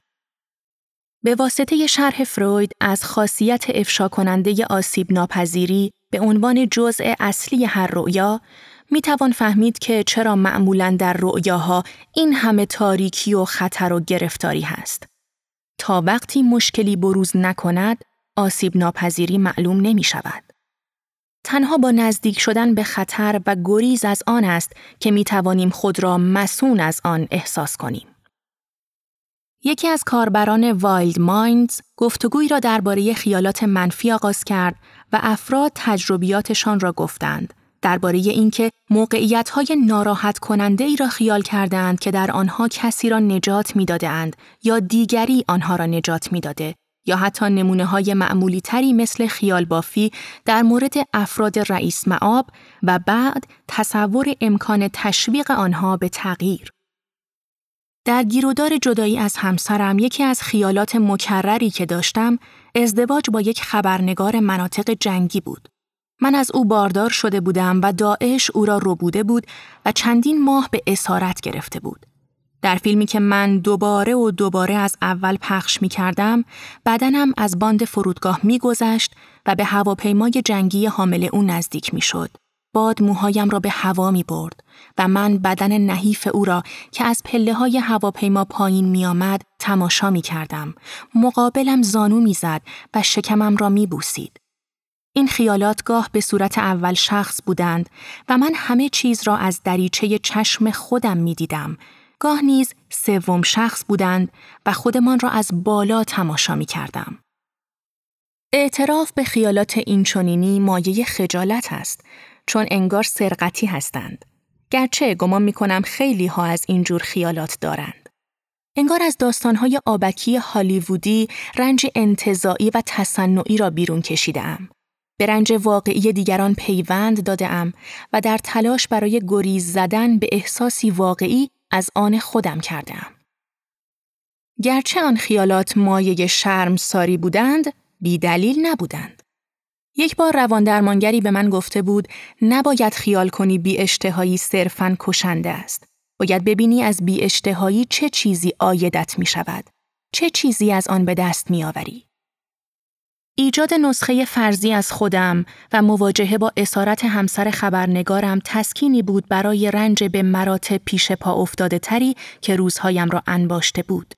به واسطه شرح فروید از خاصیت افشا کننده آسیب ناپذیری به عنوان جزء اصلی هر رؤیا می توان فهمید که چرا معمولا در رؤیاها این همه تاریکی و خطر و گرفتاری هست. تا وقتی مشکلی بروز نکند، آسیب ناپذیری معلوم نمی شود. تنها با نزدیک شدن به خطر و گریز از آن است که می توانیم خود را مصون از آن احساس کنیم. یکی از کاربران وایلد مایندز گفتگویی را درباره خیالات منفی آغاز کرد و افراد تجربیاتشان را گفتند درباره اینکه موقعیت‌های ناراحت کننده ای را خیال کردند که در آنها کسی را نجات می‌دادند یا دیگری آنها را نجات می‌داده یا حتی نمونه های معمولی تری مثل خیال بافی در مورد افراد رئیس معاب و بعد تصور امکان تشویق آنها به تغییر. در گیرودار جدایی از همسرم یکی از خیالات مکرری که داشتم ازدواج با یک خبرنگار مناطق جنگی بود. من از او باردار شده بودم و داعش او را ربوده بود و چندین ماه به اسارت گرفته بود. در فیلمی که من دوباره و دوباره از اول پخش می کردم، بدنم از باند فرودگاه می گذشت و به هواپیمای جنگی حامل او نزدیک می شد. باد موهایم را به هوا می برد و من بدن نحیف او را که از پله های هواپیما پایین می آمد تماشا می کردم. مقابلم زانو می زد و شکمم را می بوسید. این خیالات گاه به صورت اول شخص بودند و من همه چیز را از دریچه چشم خودم می دیدم. گاه نیز سوم شخص بودند و خودمان را از بالا تماشا می کردم. اعتراف به خیالات اینچنینی مایه خجالت است چون انگار سرقتی هستند. گرچه گمان می کنم خیلی ها از اینجور خیالات دارند. انگار از داستانهای آبکی هالیوودی رنج انتظاعی و تصنعی را بیرون کشیدم. به رنج واقعی دیگران پیوند داده ام و در تلاش برای گریز زدن به احساسی واقعی از آن خودم کردم. گرچه آن خیالات مایه شرم ساری بودند، بی دلیل نبودند. یک بار روان درمانگری به من گفته بود نباید خیال کنی بی اشتهایی صرفاً کشنده است. باید ببینی از بی اشتهایی چه چیزی آیدت می شود. چه چیزی از آن به دست می آوری. ایجاد نسخه فرضی از خودم و مواجهه با اسارت همسر خبرنگارم تسکینی بود برای رنج به مراتب پیش پا افتاده تری که روزهایم را انباشته بود.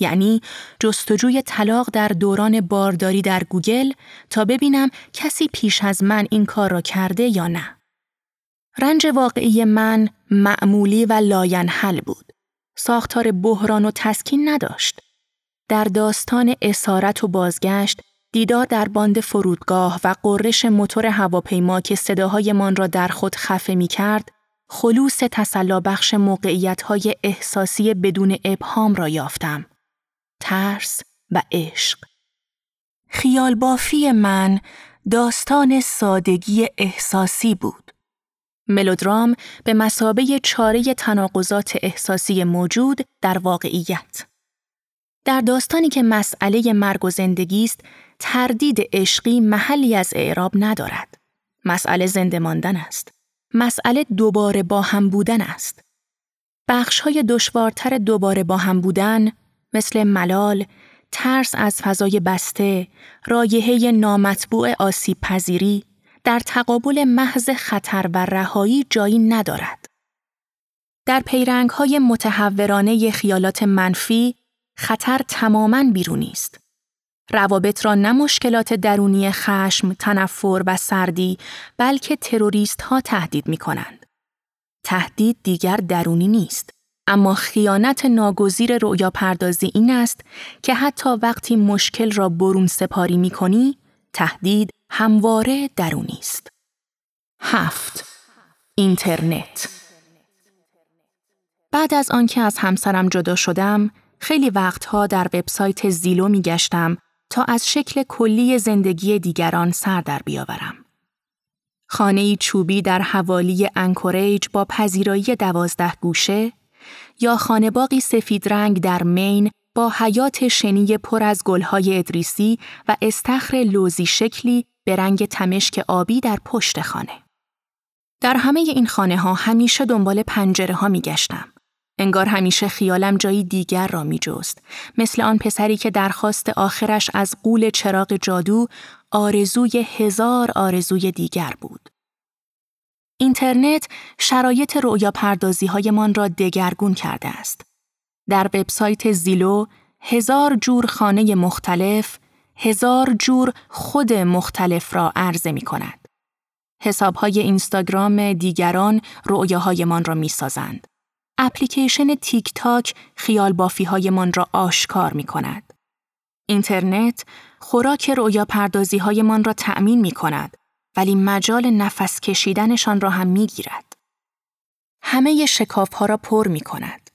یعنی جستجوی طلاق در دوران بارداری در گوگل تا ببینم کسی پیش از من این کار را کرده یا نه. رنج واقعی من معمولی و لاینحل بود. ساختار بحران و تسکین نداشت. در داستان اسارت و بازگشت دیدار در باند فرودگاه و غرش موتور هواپیما که صداهایمان را در خود خفه می کرد، خلوص تسلا بخش موقعیت های احساسی بدون ابهام را یافتم. ترس و عشق. خیال بافی من داستان سادگی احساسی بود. ملودرام به مسابه چاره تناقضات احساسی موجود در واقعیت. در داستانی که مسئله مرگ و زندگی است، تردید عشقی محلی از اعراب ندارد. مسئله زنده ماندن است. مسئله دوباره با هم بودن است. بخش های دشوارتر دوباره با هم بودن مثل ملال، ترس از فضای بسته، رایحه نامطبوع آسیب پذیری در تقابل محض خطر و رهایی جایی ندارد. در پیرنگ های متحورانه خیالات منفی، خطر تماما بیرونی است. روابط را نه مشکلات درونی خشم، تنفر و سردی بلکه تروریست ها تهدید می کنند. تهدید دیگر درونی نیست. اما خیانت ناگزیر رؤیا پردازی این است که حتی وقتی مشکل را برون سپاری می کنی، تهدید همواره درونی است. هفت اینترنت بعد از آنکه از همسرم جدا شدم، خیلی وقتها در وبسایت زیلو می گشتم تا از شکل کلی زندگی دیگران سر در بیاورم. خانه چوبی در حوالی انکوریج با پذیرایی دوازده گوشه یا خانباقی سفید رنگ در مین با حیات شنی پر از گلهای ادریسی و استخر لوزی شکلی به رنگ تمشک آبی در پشت خانه. در همه این خانه ها همیشه دنبال پنجره ها می گشتم. انگار همیشه خیالم جایی دیگر را می جست. مثل آن پسری که درخواست آخرش از قول چراغ جادو آرزوی هزار آرزوی دیگر بود. اینترنت شرایط رؤیا پردازی هایمان را دگرگون کرده است. در وبسایت زیلو هزار جور خانه مختلف، هزار جور خود مختلف را عرضه می کند. حساب های اینستاگرام دیگران رؤیاهایمان را می سازند. اپلیکیشن تیک تاک خیال بافی هایمان را آشکار می کند. اینترنت خوراک رؤیا پردازی هایمان را تأمین می کند ولی مجال نفس کشیدنشان را هم می گیرد. همه شکاف ها را پر می کند.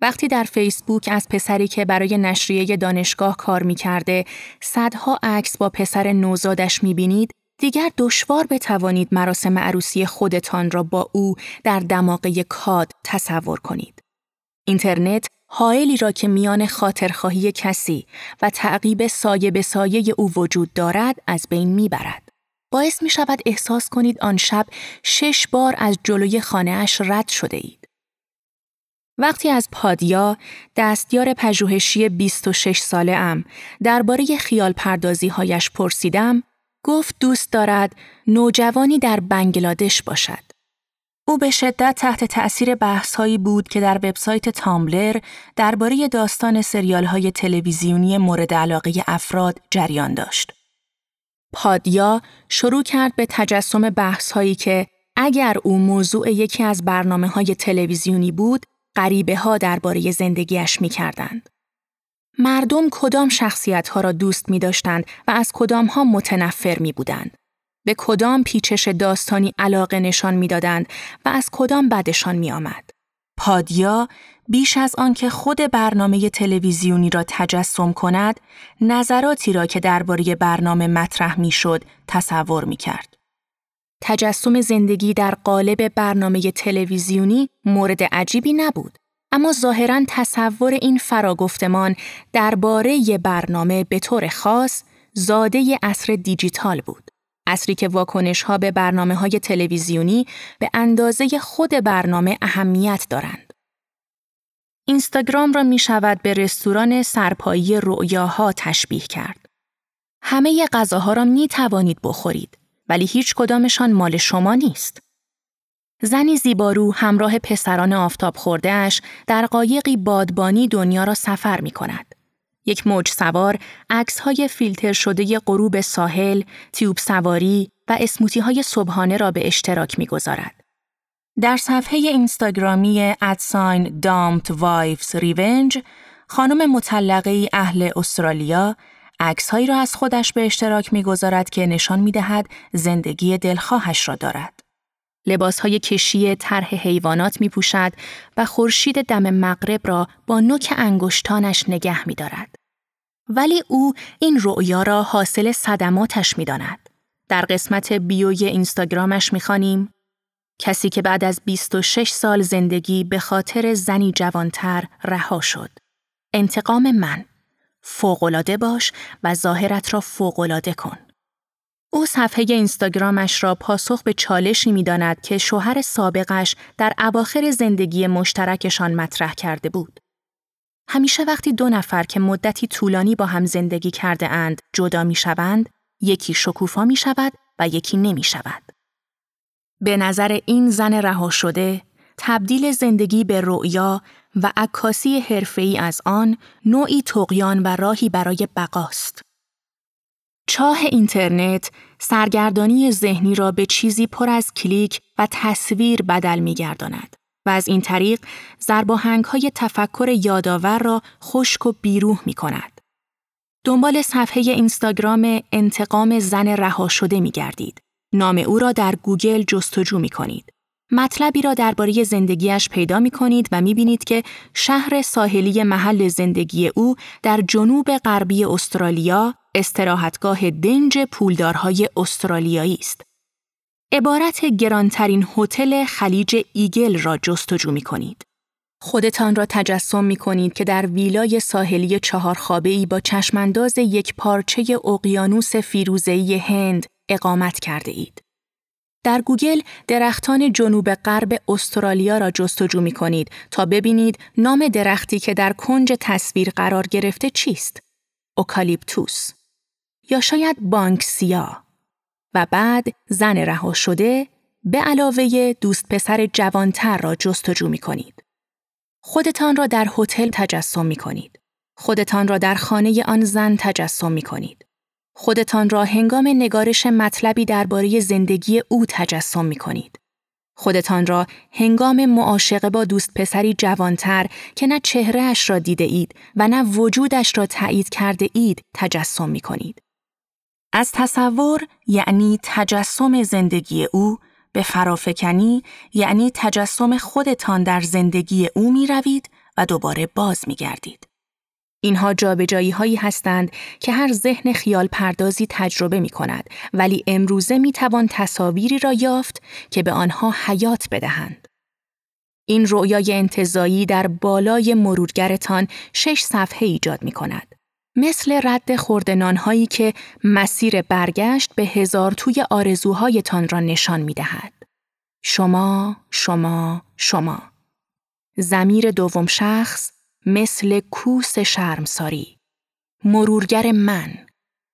وقتی در فیسبوک از پسری که برای نشریه دانشگاه کار می کرده صدها عکس با پسر نوزادش می بینید دیگر دشوار بتوانید مراسم عروسی خودتان را با او در دماغه کاد تصور کنید. اینترنت حائلی را که میان خاطرخواهی کسی و تعقیب سایه به سایه او وجود دارد از بین می‌برد. باعث می شود احساس کنید آن شب شش بار از جلوی خانهاش رد شده اید. وقتی از پادیا دستیار پژوهشی 26 ساله ام درباره خیال پردازی هایش پرسیدم گفت دوست دارد نوجوانی در بنگلادش باشد. او به شدت تحت تأثیر بحثهایی بود که در وبسایت تامبلر درباره داستان سریال های تلویزیونی مورد علاقه افراد جریان داشت. پادیا شروع کرد به تجسم بحثهایی که اگر او موضوع یکی از برنامه های تلویزیونی بود، غریبه ها درباره زندگیش می کردند. مردم کدام شخصیت ها را دوست می داشتند و از کدام ها متنفر می بودند. به کدام پیچش داستانی علاقه نشان می‌دادند و از کدام بدشان می آمد. پادیا بیش از آنکه خود برنامه تلویزیونی را تجسم کند، نظراتی را که درباره برنامه مطرح می‌شد تصور می کرد. تجسم زندگی در قالب برنامه تلویزیونی مورد عجیبی نبود. اما ظاهرا تصور این فراگفتمان درباره برنامه به طور خاص زاده اصر دیجیتال بود. اصری که واکنش ها به برنامه های تلویزیونی به اندازه خود برنامه اهمیت دارند. اینستاگرام را می شود به رستوران سرپایی رؤیاها تشبیه کرد. همه غذاها را می توانید بخورید ولی هیچ کدامشان مال شما نیست. زنی زیبارو همراه پسران آفتاب خوردهش در قایقی بادبانی دنیا را سفر می کند. یک موج سوار عکس های فیلتر شده غروب ساحل، تیوب سواری و اسموتی های صبحانه را به اشتراک می گذارد. در صفحه اینستاگرامی ادساین دامت وایفز ریونج خانم مطلقه اهل استرالیا عکسهایی را از خودش به اشتراک می‌گذارد که نشان می دهد زندگی دلخواهش را دارد. لباس های کشی طرح حیوانات می پوشد و خورشید دم مغرب را با نوک انگشتانش نگه می دارد. ولی او این رؤیا را حاصل صدماتش می داند. در قسمت بیوی اینستاگرامش می خانیم کسی که بعد از 26 سال زندگی به خاطر زنی جوانتر رها شد. انتقام من. فوقلاده باش و ظاهرت را فوقلاده کن. او صفحه اینستاگرامش را پاسخ به چالشی می داند که شوهر سابقش در اواخر زندگی مشترکشان مطرح کرده بود. همیشه وقتی دو نفر که مدتی طولانی با هم زندگی کرده اند جدا می شوند، یکی شکوفا می شود و یکی نمی شود. به نظر این زن رها شده، تبدیل زندگی به رؤیا و عکاسی حرفه‌ای از آن نوعی تقیان و راهی برای بقاست. چاه اینترنت سرگردانی ذهنی را به چیزی پر از کلیک و تصویر بدل می گرداند و از این طریق زرباهنگ های تفکر یادآور را خشک و بیروح می کند. دنبال صفحه اینستاگرام انتقام زن رها شده می گردید. نام او را در گوگل جستجو می کنید. مطلبی را درباره زندگیش پیدا می کنید و می بینید که شهر ساحلی محل زندگی او در جنوب غربی استرالیا استراحتگاه دنج پولدارهای استرالیایی است. عبارت گرانترین هتل خلیج ایگل را جستجو می کنید. خودتان را تجسم می کنید که در ویلای ساحلی چهار ای با چشمانداز یک پارچه اقیانوس فیروزه‌ای هند اقامت کرده اید. در گوگل درختان جنوب غرب استرالیا را جستجو می کنید تا ببینید نام درختی که در کنج تصویر قرار گرفته چیست. اوکالیپتوس یا شاید بانکسیا و بعد زن رها شده به علاوه دوست پسر جوانتر را جستجو می کنید. خودتان را در هتل تجسم می کنید. خودتان را در خانه آن زن تجسم می کنید. خودتان را هنگام نگارش مطلبی درباره زندگی او تجسم می کنید. خودتان را هنگام معاشقه با دوست پسری جوانتر که نه چهرهش را دیده اید و نه وجودش را تایید کرده اید تجسم می کنید. از تصور یعنی تجسم زندگی او به فرافکنی یعنی تجسم خودتان در زندگی او می روید و دوباره باز می گردید. اینها جابجایی هایی هستند که هر ذهن خیال پردازی تجربه می کند ولی امروزه می توان تصاویری را یافت که به آنها حیات بدهند. این رؤیای انتظایی در بالای مرورگرتان شش صفحه ایجاد می کند. مثل رد خوردنانهایی که مسیر برگشت به هزار توی آرزوهایتان را نشان می دهد. شما، شما، شما. زمیر دوم شخص مثل کوس شرمساری. مرورگر من.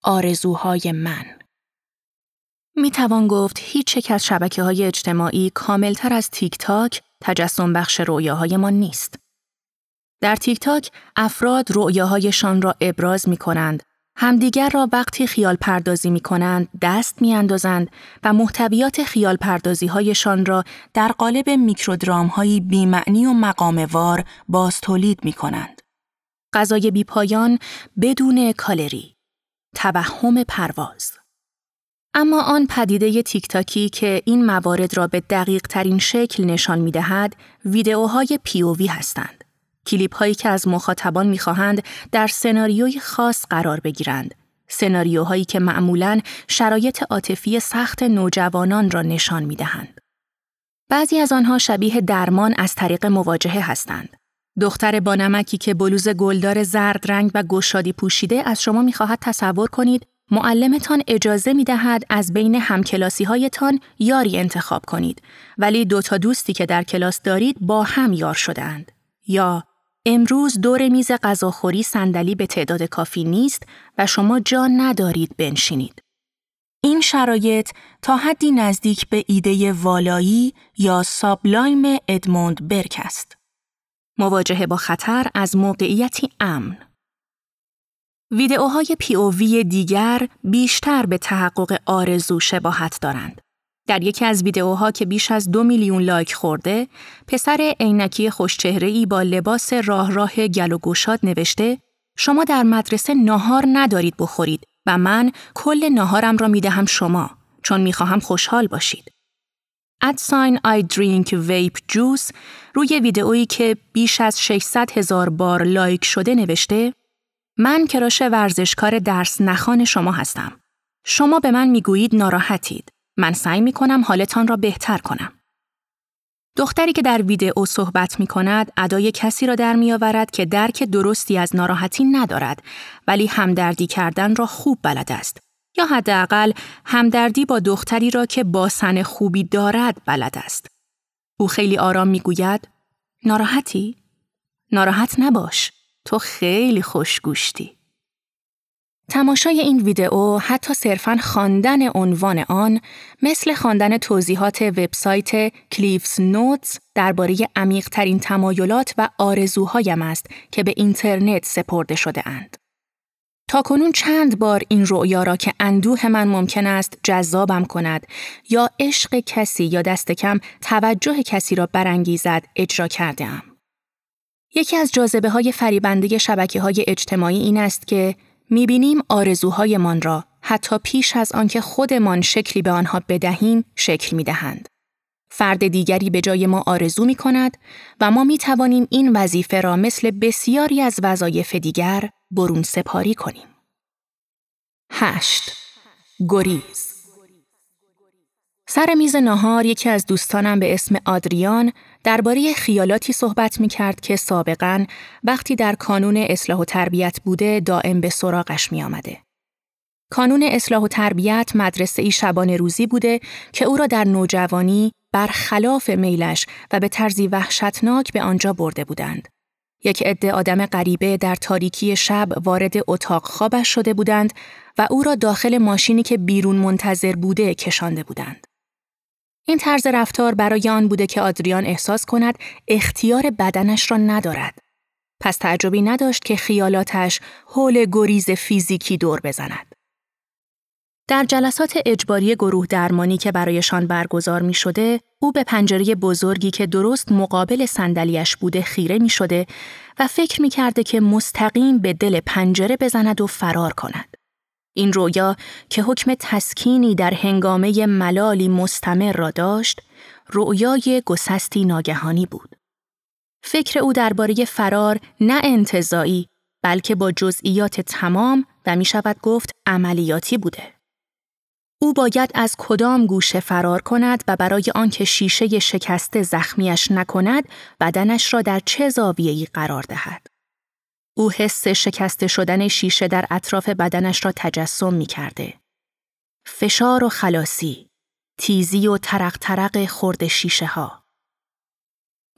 آرزوهای من. می توان گفت هیچ یک از شبکه های اجتماعی کاملتر از تیک تاک تجسم بخش رویاهای ما نیست. در تیک تاک افراد رؤیاهایشان را ابراز می کنند، همدیگر را وقتی خیال پردازی می کنند دست می اندازند و محتویات خیال پردازی هایشان را در قالب میکرودرام هایی بیمعنی و مقاموار باز تولید می کنند. غذای بیپایان بدون کالری. توهم پرواز. اما آن پدیده تیک تاکی که این موارد را به دقیق ترین شکل نشان می دهد، ویدئوهای پیووی هستند. کلیپ هایی که از مخاطبان می‌خواهند در سناریوی خاص قرار بگیرند. سناریوهایی که معمولاً شرایط عاطفی سخت نوجوانان را نشان می دهند. بعضی از آنها شبیه درمان از طریق مواجهه هستند. دختر با نمکی که بلوز گلدار زرد رنگ و گشادی پوشیده از شما می‌خواهد تصور کنید معلمتان اجازه می دهد از بین همکلاسی هایتان یاری انتخاب کنید ولی دو تا دوستی که در کلاس دارید با هم یار شدهاند یا امروز دور میز غذاخوری صندلی به تعداد کافی نیست و شما جا ندارید بنشینید. این شرایط تا حدی نزدیک به ایده والایی یا sublime ادموند برک است. مواجهه با خطر از موقعیتی امن. ویدئوهای POV دیگر بیشتر به تحقق آرزو شباهت دارند. در یکی از ویدئوها که بیش از دو میلیون لایک خورده، پسر عینکی خوشچهره با لباس راه راه گل و گشاد نوشته شما در مدرسه ناهار ندارید بخورید و من کل ناهارم را می‌دهم شما چون می‌خواهم خوشحال باشید. ادساین I drink vape juice روی ویدئویی که بیش از 600 هزار بار لایک شده نوشته من کراش ورزشکار درس نخان شما هستم. شما به من می‌گویید ناراحتید. من سعی می کنم حالتان را بهتر کنم. دختری که در ویدئو صحبت می کند ادای کسی را در می آورد که درک درستی از ناراحتی ندارد ولی همدردی کردن را خوب بلد است یا حداقل همدردی با دختری را که باسن خوبی دارد بلد است. او خیلی آرام می گوید ناراحتی؟ ناراحت نباش. تو خیلی خوشگوشتی. تماشای این ویدئو حتی صرفاً خواندن عنوان آن مثل خواندن توضیحات وبسایت کلیفز نوتس درباره عمیقترین تمایلات و آرزوهایم است که به اینترنت سپرده شده اند. تا کنون چند بار این رؤیا را که اندوه من ممکن است جذابم کند یا عشق کسی یا دست کم توجه کسی را برانگیزد اجرا کرده ام. یکی از جاذبه های فریبنده شبکه های اجتماعی این است که می‌بینیم آرزوهایمان را حتی پیش از آنکه خودمان شکلی به آنها بدهیم شکل می‌دهند. فرد دیگری به جای ما آرزو می کند و ما می توانیم این وظیفه را مثل بسیاری از وظایف دیگر برون سپاری کنیم. 8. گریز سر میز نهار یکی از دوستانم به اسم آدریان درباره خیالاتی صحبت می کرد که سابقا وقتی در کانون اصلاح و تربیت بوده دائم به سراغش می آمده. کانون اصلاح و تربیت مدرسه ای شبانه روزی بوده که او را در نوجوانی برخلاف میلش و به طرزی وحشتناک به آنجا برده بودند. یک عده آدم غریبه در تاریکی شب وارد اتاق خوابش شده بودند و او را داخل ماشینی که بیرون منتظر بوده کشانده بودند. این طرز رفتار برای آن بوده که آدریان احساس کند اختیار بدنش را ندارد. پس تعجبی نداشت که خیالاتش حول گریز فیزیکی دور بزند. در جلسات اجباری گروه درمانی که برایشان برگزار می شده، او به پنجره بزرگی که درست مقابل صندلیاش بوده خیره می شده و فکر می کرده که مستقیم به دل پنجره بزند و فرار کند. این رویا که حکم تسکینی در هنگامه ملالی مستمر را داشت، رویای گسستی ناگهانی بود. فکر او درباره فرار نه انتظایی بلکه با جزئیات تمام و می شود گفت عملیاتی بوده. او باید از کدام گوشه فرار کند و برای آنکه شیشه شکسته زخمیش نکند بدنش را در چه زاویه‌ای قرار دهد. او حس شکسته شدن شیشه در اطراف بدنش را تجسم می کرده. فشار و خلاصی، تیزی و ترق ترق خورد شیشه ها.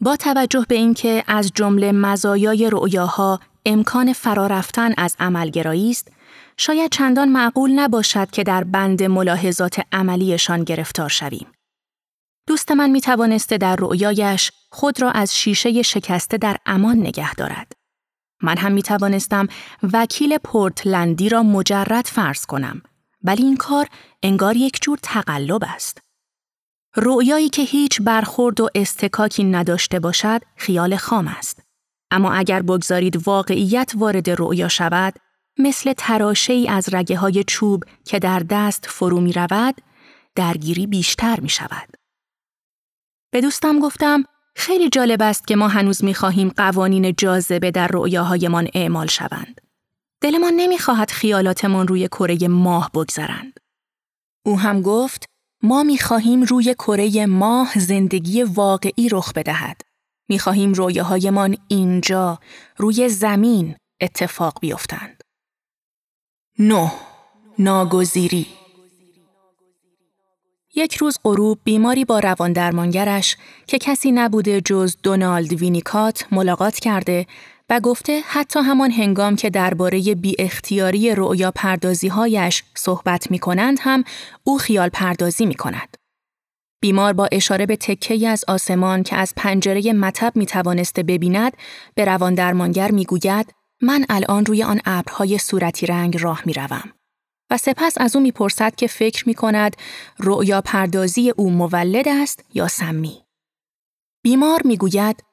با توجه به اینکه از جمله مزایای رؤیاها امکان فرارفتن از عملگرایی است، شاید چندان معقول نباشد که در بند ملاحظات عملیشان گرفتار شویم. دوست من می توانسته در رؤیایش خود را از شیشه شکسته در امان نگه دارد. من هم می توانستم وکیل پورتلندی را مجرد فرض کنم ولی این کار انگار یک جور تقلب است. رؤیایی که هیچ برخورد و استکاکی نداشته باشد خیال خام است. اما اگر بگذارید واقعیت وارد رؤیا شود مثل تراشه ای از رگه های چوب که در دست فرو می رود، درگیری بیشتر می شود. به دوستم گفتم خیلی جالب است که ما هنوز می خواهیم قوانین جاذبه در رؤیاهایمان اعمال شوند. دلمان نمی خواهد خیالاتمان روی کره ماه بگذرند. او هم گفت ما می خواهیم روی کره ماه زندگی واقعی رخ بدهد. می خواهیم رویاهایمان اینجا روی زمین اتفاق بیفتند. نه ناگزیری یک روز غروب بیماری با روان درمانگرش که کسی نبوده جز دونالد وینیکات ملاقات کرده و گفته حتی همان هنگام که درباره بی اختیاری رؤیا پردازی هایش صحبت می کنند هم او خیال پردازی می کند. بیمار با اشاره به تکه از آسمان که از پنجره مطب می توانسته ببیند به روان درمانگر می گوید من الان روی آن ابرهای صورتی رنگ راه می روم. و سپس از او می‌پرسد که فکر می کند رؤیا پردازی او مولد است یا سمی. بیمار می‌گوید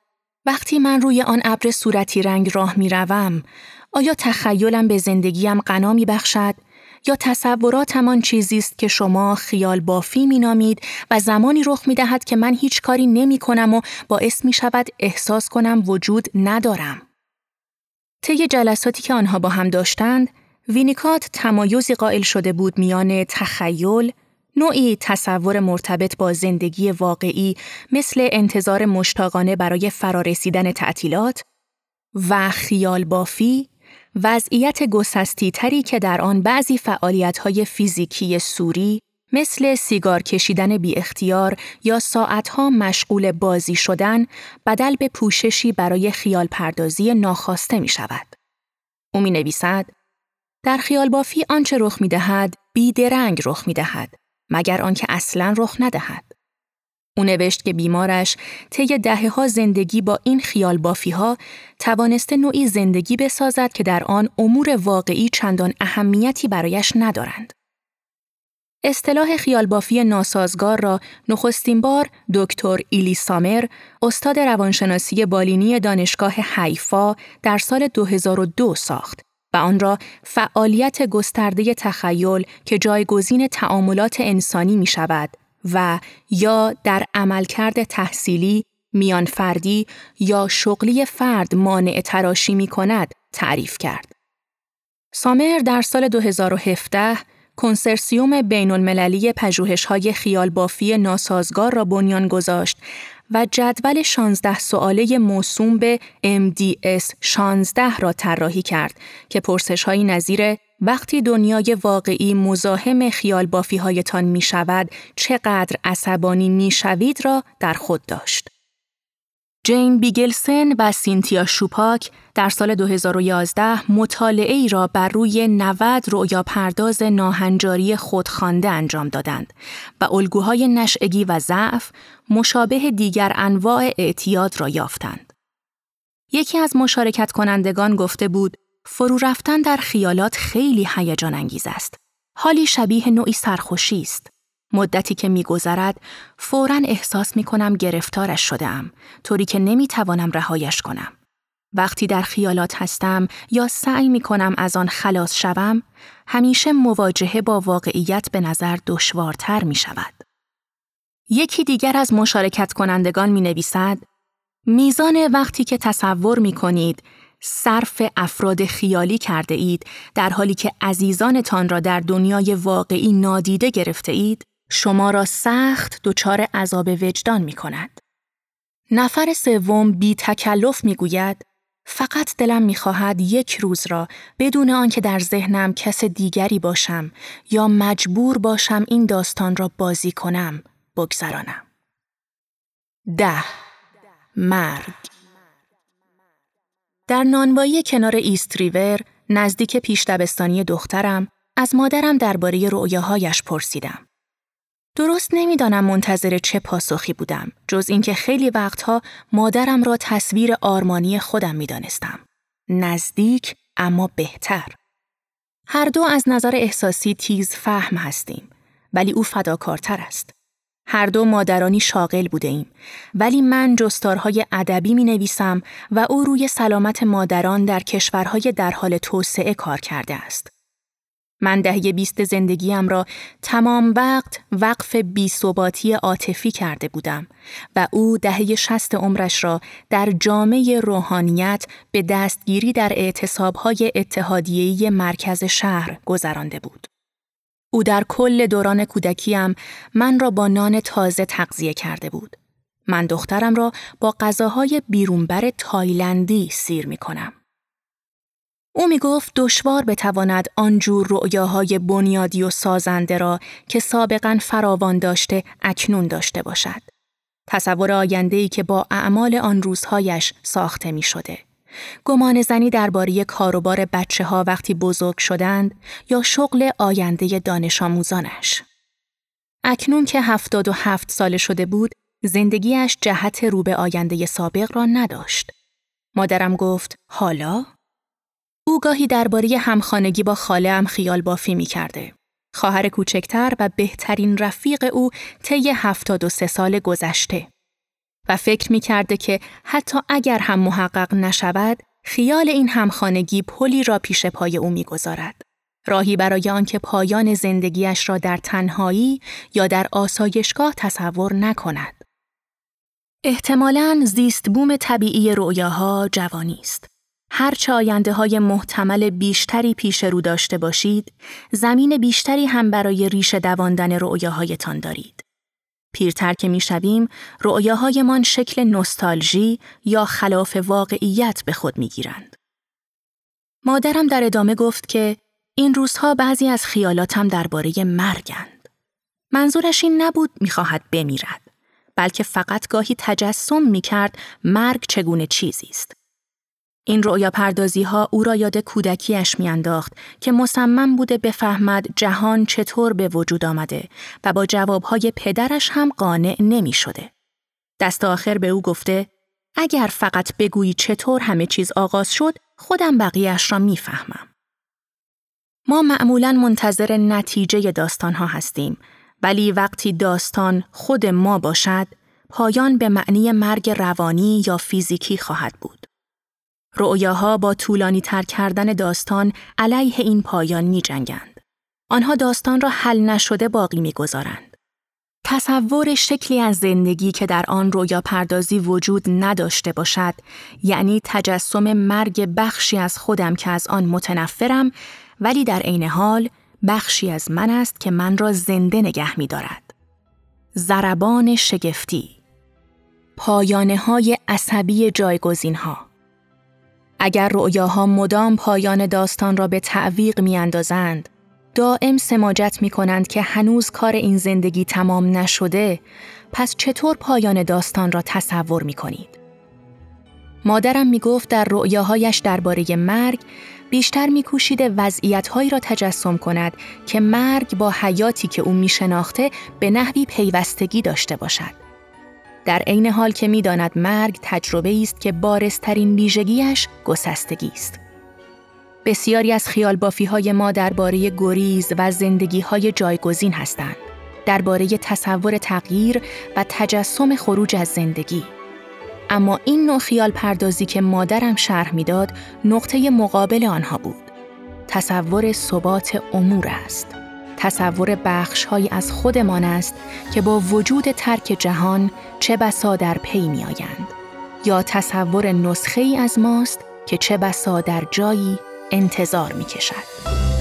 وقتی من روی آن ابر صورتی رنگ راه می روم، آیا تخیلم به زندگیم غنا می بخشد یا تصوراتمان چیزی است که شما خیال بافی می نامید و زمانی رخ می دهد که من هیچ کاری نمی کنم و باعث می شود احساس کنم وجود ندارم. طی جلساتی که آنها با هم داشتند، وینیکات تمایزی قائل شده بود میان تخیل، نوعی تصور مرتبط با زندگی واقعی مثل انتظار مشتاقانه برای فرارسیدن تعطیلات و خیال بافی، وضعیت گسستی تری که در آن بعضی فعالیت‌های فیزیکی سوری مثل سیگار کشیدن بی اختیار یا ساعتها مشغول بازی شدن بدل به پوششی برای خیال پردازی ناخواسته می شود. او می نویسد در خیال بافی آنچه رخ می دهد بیدرنگ رخ می دهد مگر آنکه اصلا رخ ندهد. او نوشت که بیمارش طی دهه ها زندگی با این خیال بافی ها توانسته نوعی زندگی بسازد که در آن امور واقعی چندان اهمیتی برایش ندارند. اصطلاح خیالبافی ناسازگار را نخستین بار دکتر ایلی سامر استاد روانشناسی بالینی دانشگاه حیفا در سال 2002 ساخت و آن را فعالیت گسترده تخیل که جایگزین تعاملات انسانی می شود و یا در عملکرد تحصیلی میان فردی یا شغلی فرد مانع تراشی می کند تعریف کرد. سامر در سال 2017 کنسرسیوم بین المللی پژوهش‌های خیال بافی ناسازگار را بنیان گذاشت و جدول 16 سواله موسوم به MDS 16 را طراحی کرد که پرسش های نظیر وقتی دنیای واقعی مزاحم خیال بافی هایتان می شود چقدر عصبانی می شوید را در خود داشت. جین بیگلسن و سینتیا شوپاک در سال 2011 مطالعه ای را بر روی 90 رؤیا پرداز ناهنجاری خودخوانده انجام دادند و الگوهای نشعگی و ضعف مشابه دیگر انواع اعتیاد را یافتند. یکی از مشارکت کنندگان گفته بود فرو رفتن در خیالات خیلی هیجان انگیز است. حالی شبیه نوعی سرخوشی است. مدتی که میگذرد فورا احساس می کنم گرفتارش شده ام طوری که نمی توانم رهایش کنم. وقتی در خیالات هستم یا سعی می کنم از آن خلاص شوم همیشه مواجهه با واقعیت به نظر دشوارتر می شود. یکی دیگر از مشارکت کنندگان می نویسد میزان وقتی که تصور می کنید صرف افراد خیالی کرده اید در حالی که عزیزانتان را در دنیای واقعی نادیده گرفته اید شما را سخت دچار عذاب وجدان می کند. نفر سوم بی تکلف می گوید فقط دلم می خواهد یک روز را بدون آنکه در ذهنم کس دیگری باشم یا مجبور باشم این داستان را بازی کنم بگذرانم. ده مرگ در نانوایی کنار ایست ریور نزدیک پیش دبستانی دخترم از مادرم درباره رؤیاهایش پرسیدم. درست نمی‌دانم منتظر چه پاسخی بودم جز اینکه خیلی وقتها مادرم را تصویر آرمانی خودم می‌دانستم. نزدیک اما بهتر. هر دو از نظر احساسی تیز فهم هستیم ولی او فداکارتر است. هر دو مادرانی شاغل بوده ایم ولی من جستارهای ادبی می نویسم و او روی سلامت مادران در کشورهای در حال توسعه کار کرده است. من دهه بیست زندگیم را تمام وقت وقف بیثباتی عاطفی کرده بودم و او دهه شست عمرش را در جامعه روحانیت به دستگیری در اعتصابهای اتحادیهی مرکز شهر گذرانده بود. او در کل دوران کودکیم من را با نان تازه تغذیه کرده بود. من دخترم را با غذاهای بیرونبر تایلندی سیر می کنم. او می گفت دشوار بتواند آنجور رؤیاهای بنیادی و سازنده را که سابقا فراوان داشته اکنون داشته باشد. تصور آینده‌ای که با اعمال آن روزهایش ساخته می شده. گمان زنی درباره کاروبار بچه ها وقتی بزرگ شدند یا شغل آینده دانش آموزانش. اکنون که هفتاد و هفت ساله شده بود، زندگیش جهت رو به آینده سابق را نداشت. مادرم گفت حالا؟ او گاهی درباره همخانگی با خاله هم خیال بافی می کرده. خواهر کوچکتر و بهترین رفیق او طی هفتاد و سه سال گذشته. و فکر می کرده که حتی اگر هم محقق نشود، خیال این همخانگی پلی را پیش پای او می‌گذارد. راهی برای آنکه پایان زندگیش را در تنهایی یا در آسایشگاه تصور نکند. احتمالاً زیست بوم طبیعی رویاها جوانی است. هر چه آینده های محتمل بیشتری پیش رو داشته باشید، زمین بیشتری هم برای ریشه دواندن رؤیاهایتان دارید. پیرتر که می‌شویم رؤیاهایمان شکل نوستالژی یا خلاف واقعیت به خود می‌گیرند. مادرم در ادامه گفت که این روزها بعضی از خیالاتم درباره مرگند. منظورش این نبود می‌خواهد بمیرد، بلکه فقط گاهی تجسم می‌کرد مرگ چگونه چیزی است. این رؤیا پردازی ها او را یاد کودکیش میانداخت که مصمم بوده بفهمد جهان چطور به وجود آمده و با جوابهای پدرش هم قانع نمی شده. دست آخر به او گفته اگر فقط بگویی چطور همه چیز آغاز شد خودم بقیهش را می‌فهمم. ما معمولا منتظر نتیجه داستان ها هستیم ولی وقتی داستان خود ما باشد پایان به معنی مرگ روانی یا فیزیکی خواهد بود. رؤیاها با طولانی تر کردن داستان علیه این پایان می جنگند. آنها داستان را حل نشده باقی می گذارند. تصور شکلی از زندگی که در آن رویا پردازی وجود نداشته باشد یعنی تجسم مرگ بخشی از خودم که از آن متنفرم ولی در عین حال بخشی از من است که من را زنده نگه می دارد. زربان شگفتی پایانه های عصبی جایگزین ها. اگر رؤیاها مدام پایان داستان را به تعویق می اندازند، دائم سماجت می کنند که هنوز کار این زندگی تمام نشده، پس چطور پایان داستان را تصور می کنید؟ مادرم می گفت در رؤیاهایش درباره مرگ بیشتر میکوشیده وضعیتهایی را تجسم کند که مرگ با حیاتی که او میشناخته به نحوی پیوستگی داشته باشد. در عین حال که می‌داند مرگ تجربه است که بارسترین ویژگیش گسستگی است. بسیاری از خیال بافی های ما درباره گریز و زندگی های جایگزین هستند. درباره تصور تغییر و تجسم خروج از زندگی. اما این نوع خیال پردازی که مادرم شرح می‌داد نقطه مقابل آنها بود. تصور ثبات امور است. تصور بخشهایی از خودمان است که با وجود ترک جهان چه بسا در پی می آیند. یا تصور نسخه ای از ماست که چه بسا در جایی انتظار می کشد.